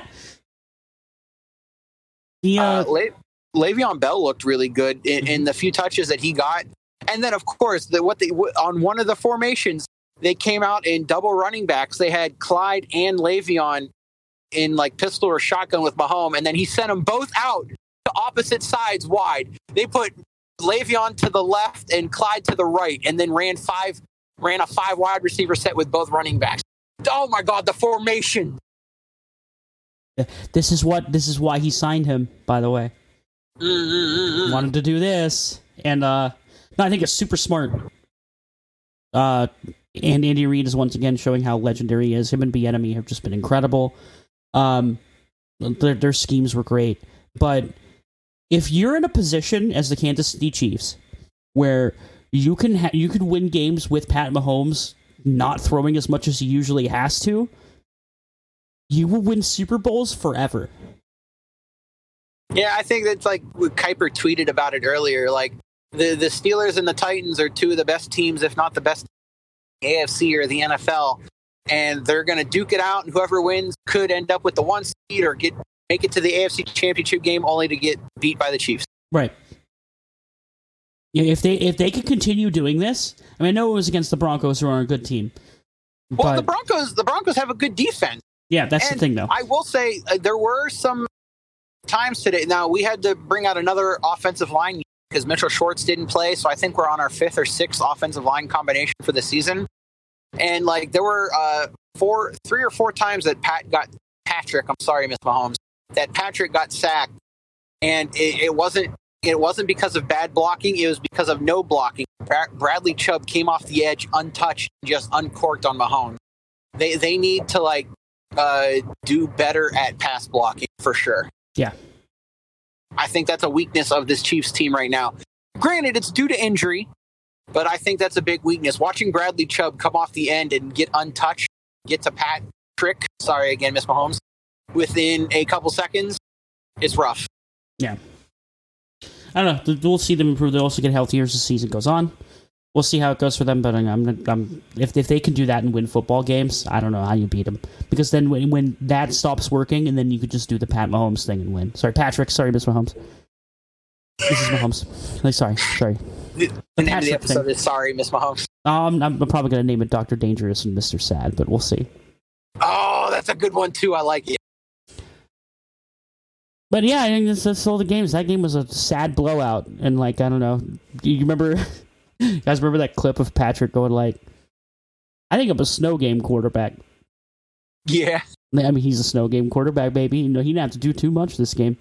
[SPEAKER 1] uh,
[SPEAKER 2] uh, Le- Le'Veon Bell looked really good in, in the few touches that he got, and then of course the, what they on one of the formations they came out in double running backs. They had Clyde and Le'Veon in like pistol or shotgun with Mahomes, and then he sent them both out to opposite sides wide. They put Le'Veon to the left and Clyde to the right, and then ran five ran a five wide receiver set with both running backs. Oh my God, the formation!
[SPEAKER 1] this is what this is why he signed him. By the way,
[SPEAKER 2] Mm-mm-mm-mm.
[SPEAKER 1] wanted to do this, and uh, no, I think it's super smart. Uh, and Andy Reid is once again showing how legendary he is. Him and Bieniemy have just been incredible. Um, their their schemes were great, but if you're in a position as the Kansas City Chiefs where you can ha- you can win games with Pat Mahomes not throwing as much as he usually has to, you will win Super Bowls forever.
[SPEAKER 2] Yeah, I think that's like what Kuiper tweeted about it earlier. Like the the Steelers and the Titans are two of the best teams, if not the best AFC or the NFL, and they're going to duke it out. And whoever wins could end up with the one seed or get make it to the AFC Championship game, only to get beat by the Chiefs.
[SPEAKER 1] Right. Yeah, if they if they could continue doing this, I mean, I know it was against the Broncos, who are a good team,
[SPEAKER 2] Well,
[SPEAKER 1] but
[SPEAKER 2] the Broncos the Broncos have a good defense.
[SPEAKER 1] yeah, that's
[SPEAKER 2] and
[SPEAKER 1] the thing, though.
[SPEAKER 2] I will say uh, there were some times today. Now we had to bring out another offensive line because Mitchell Schwartz didn't play, so I think we're on our fifth or sixth offensive line combination for the season. And like there were uh, four, three or four times that Pat got Patrick. I'm sorry, Miss Mahomes. That Patrick got sacked, and it, it wasn't. It wasn't because of bad blocking. It was because of no blocking. Bra- Bradley Chubb came off the edge untouched, just uncorked on Mahomes. They they need to like uh, do better at pass blocking for sure.
[SPEAKER 1] Yeah.
[SPEAKER 2] I think that's a weakness of this Chiefs team right now. Granted, it's due to injury, but I think that's a big weakness. Watching Bradley Chubb come off the end and get untouched, get to Pat Trick, sorry again, Miss Mahomes, within a couple seconds, it's rough.
[SPEAKER 1] I don't know. We'll see them improve. They'll also get healthier as the season goes on. We'll see how it goes for them. But I'm, I'm if if they can do that and win football games, I don't know how you beat them because then when when that stops working, and then you could just do the Pat Mahomes thing and win. Sorry, Patrick. Sorry, Miss Mahomes. Mrs. Mahomes. Like, sorry, sorry.
[SPEAKER 2] The name of the episode
[SPEAKER 1] thing.
[SPEAKER 2] is Sorry, Miss Mahomes.
[SPEAKER 1] Um, I'm probably gonna name it Doctor Dangerous and Mister Sad, but we'll see.
[SPEAKER 2] Oh, that's a good one too. I like it.
[SPEAKER 1] But yeah, I think that's, that's all the games. That game was a sad blowout, and like I don't know. Do you remember? <laughs> you guys remember that clip of Patrick going like, "I think I'm a snow game quarterback."
[SPEAKER 2] Yeah.
[SPEAKER 1] I mean, he's a snow game quarterback, baby. You know, he didn't have to do too much this game.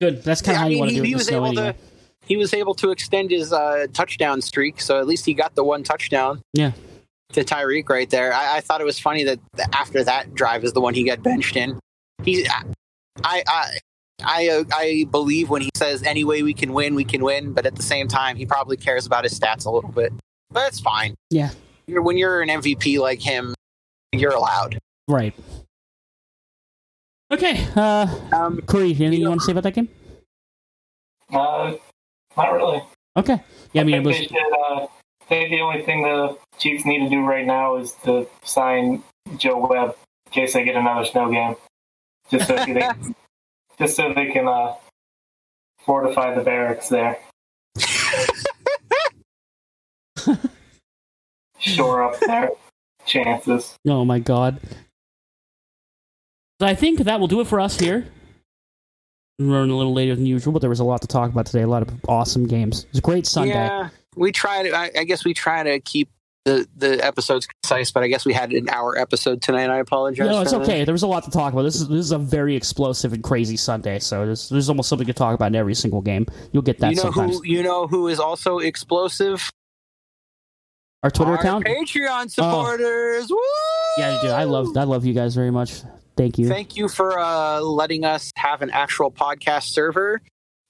[SPEAKER 1] Good. That's kind of
[SPEAKER 2] Yeah,
[SPEAKER 1] how
[SPEAKER 2] I
[SPEAKER 1] you
[SPEAKER 2] mean,
[SPEAKER 1] want to do it.
[SPEAKER 2] he was
[SPEAKER 1] snow
[SPEAKER 2] able
[SPEAKER 1] anyway.
[SPEAKER 2] to he was able to extend his uh, touchdown streak, so at least he got the one touchdown.
[SPEAKER 1] Yeah.
[SPEAKER 2] To Tyreek right there. I, I thought it was funny that after that drive is the one he got benched in. He, I, I, I, uh, I believe when he says any way we can win, we can win. But at the same time, he probably cares about his stats a little bit. But it's fine.
[SPEAKER 1] Yeah.
[SPEAKER 2] You're, when you're an MVP like him, you're allowed.
[SPEAKER 1] Right. Okay. Uh,
[SPEAKER 2] Um,
[SPEAKER 1] Corey, anything you,
[SPEAKER 2] know-
[SPEAKER 1] want to say about that game?
[SPEAKER 3] Uh, not really.
[SPEAKER 1] Okay. Yeah, I mean, it
[SPEAKER 3] think
[SPEAKER 1] was.
[SPEAKER 3] they should, uh, I think the only thing the Chiefs need to do right now is to sign Joe Webb in case they get another snow game, just so they can, <laughs> just so they can uh, fortify the barracks there, shore up their chances.
[SPEAKER 1] Oh my god. So I think that will do it for us here. We're running a little later than usual, but there was a lot to talk about today. A lot of awesome games. It was a great Sunday.
[SPEAKER 2] Yeah, we try to. I, I guess we try to keep the the episodes concise, but I guess we had an hour episode tonight. I apologize.
[SPEAKER 1] No, it's
[SPEAKER 2] for that.
[SPEAKER 1] okay. There was a lot to talk about. This is this is a very explosive and crazy Sunday, so there's, there's almost something to talk about in every single game. You'll get that
[SPEAKER 2] You know
[SPEAKER 1] sometimes.
[SPEAKER 2] who? You know who is also explosive?
[SPEAKER 1] Our Twitter
[SPEAKER 2] Our
[SPEAKER 1] account.
[SPEAKER 2] Patreon supporters. Woo!
[SPEAKER 1] Yeah, dude, I love I love you guys very much. Thank you.
[SPEAKER 2] Thank you for uh, letting us have an actual podcast server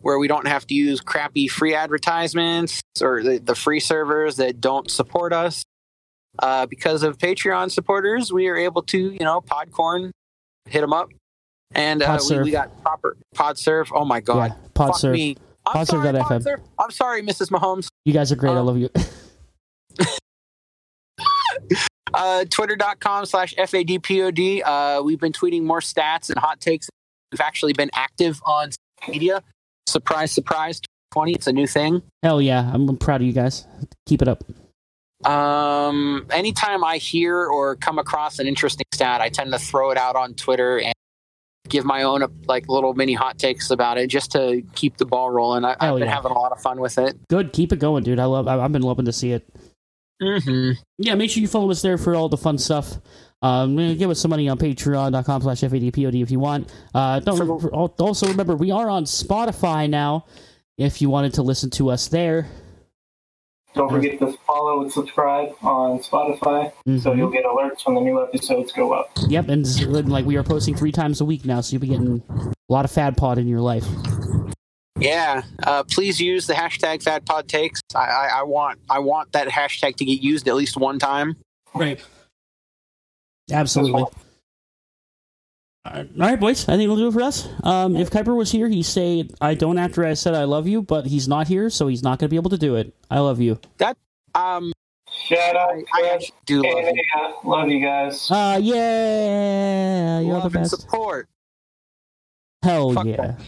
[SPEAKER 2] where we don't have to use crappy free advertisements or the, the free servers that don't support us. Uh, because of Patreon supporters, we are able to, you know, Podcorn, hit them up, and uh, we, we got proper PodServe. Oh my god,
[SPEAKER 1] yeah, pod
[SPEAKER 2] fuck
[SPEAKER 1] serve.
[SPEAKER 2] me. I'm
[SPEAKER 1] Podserve
[SPEAKER 2] sorry. PodServe. I'm sorry, Mrs. Mahomes.
[SPEAKER 1] You guys are great. I
[SPEAKER 2] Um,
[SPEAKER 1] love you. <laughs>
[SPEAKER 2] uh, twitter.com slash FADPOD. Uh, we've been tweeting more stats and hot takes. We've actually been active on media. Surprise, surprise, 20. It's a new thing.
[SPEAKER 1] Hell yeah, I'm, proud of you guys. Keep it up.
[SPEAKER 2] Um, anytime I hear or come across an interesting stat, I tend to throw it out on Twitter and give my own like little mini hot takes about it just to keep the ball rolling. I, I've been
[SPEAKER 1] yeah.
[SPEAKER 2] having a lot of fun with it.
[SPEAKER 1] Good. Keep it going, dude. I love. I, I've been loving to see it.
[SPEAKER 2] Mm-hmm.
[SPEAKER 1] yeah, make sure you follow us there for all the fun stuff. Um, give us some money on patreon.com slash FADPOD if you want. Uh, don't also remember we are on Spotify now. If you wanted to listen to us there,
[SPEAKER 3] Don't forget to follow and subscribe on Spotify so
[SPEAKER 1] Mhm.
[SPEAKER 3] you'll get alerts when the new episodes go up.
[SPEAKER 1] yep, and s- like we are posting three times a week now, so you'll be getting a lot of Fad Pod in your life.
[SPEAKER 2] Yeah, uh, please use the hashtag FatPodTakes. I, I, I want I want that hashtag to get used at least one time.
[SPEAKER 1] Right. Absolutely. All right, boys. I think it'll do it for us. Um, if Kuiper was here, he'd say, I don't after I said I love you, but he's not here, so he's not going to be able to do it. I love you.
[SPEAKER 2] That um,
[SPEAKER 3] Shout out,
[SPEAKER 2] I, I actually do love
[SPEAKER 3] and
[SPEAKER 2] you.
[SPEAKER 3] love you guys.
[SPEAKER 1] Uh, yeah. You're
[SPEAKER 2] Love
[SPEAKER 1] the
[SPEAKER 2] and
[SPEAKER 1] best.
[SPEAKER 2] support.
[SPEAKER 1] Hell
[SPEAKER 2] Fuck
[SPEAKER 1] yeah.
[SPEAKER 2] that.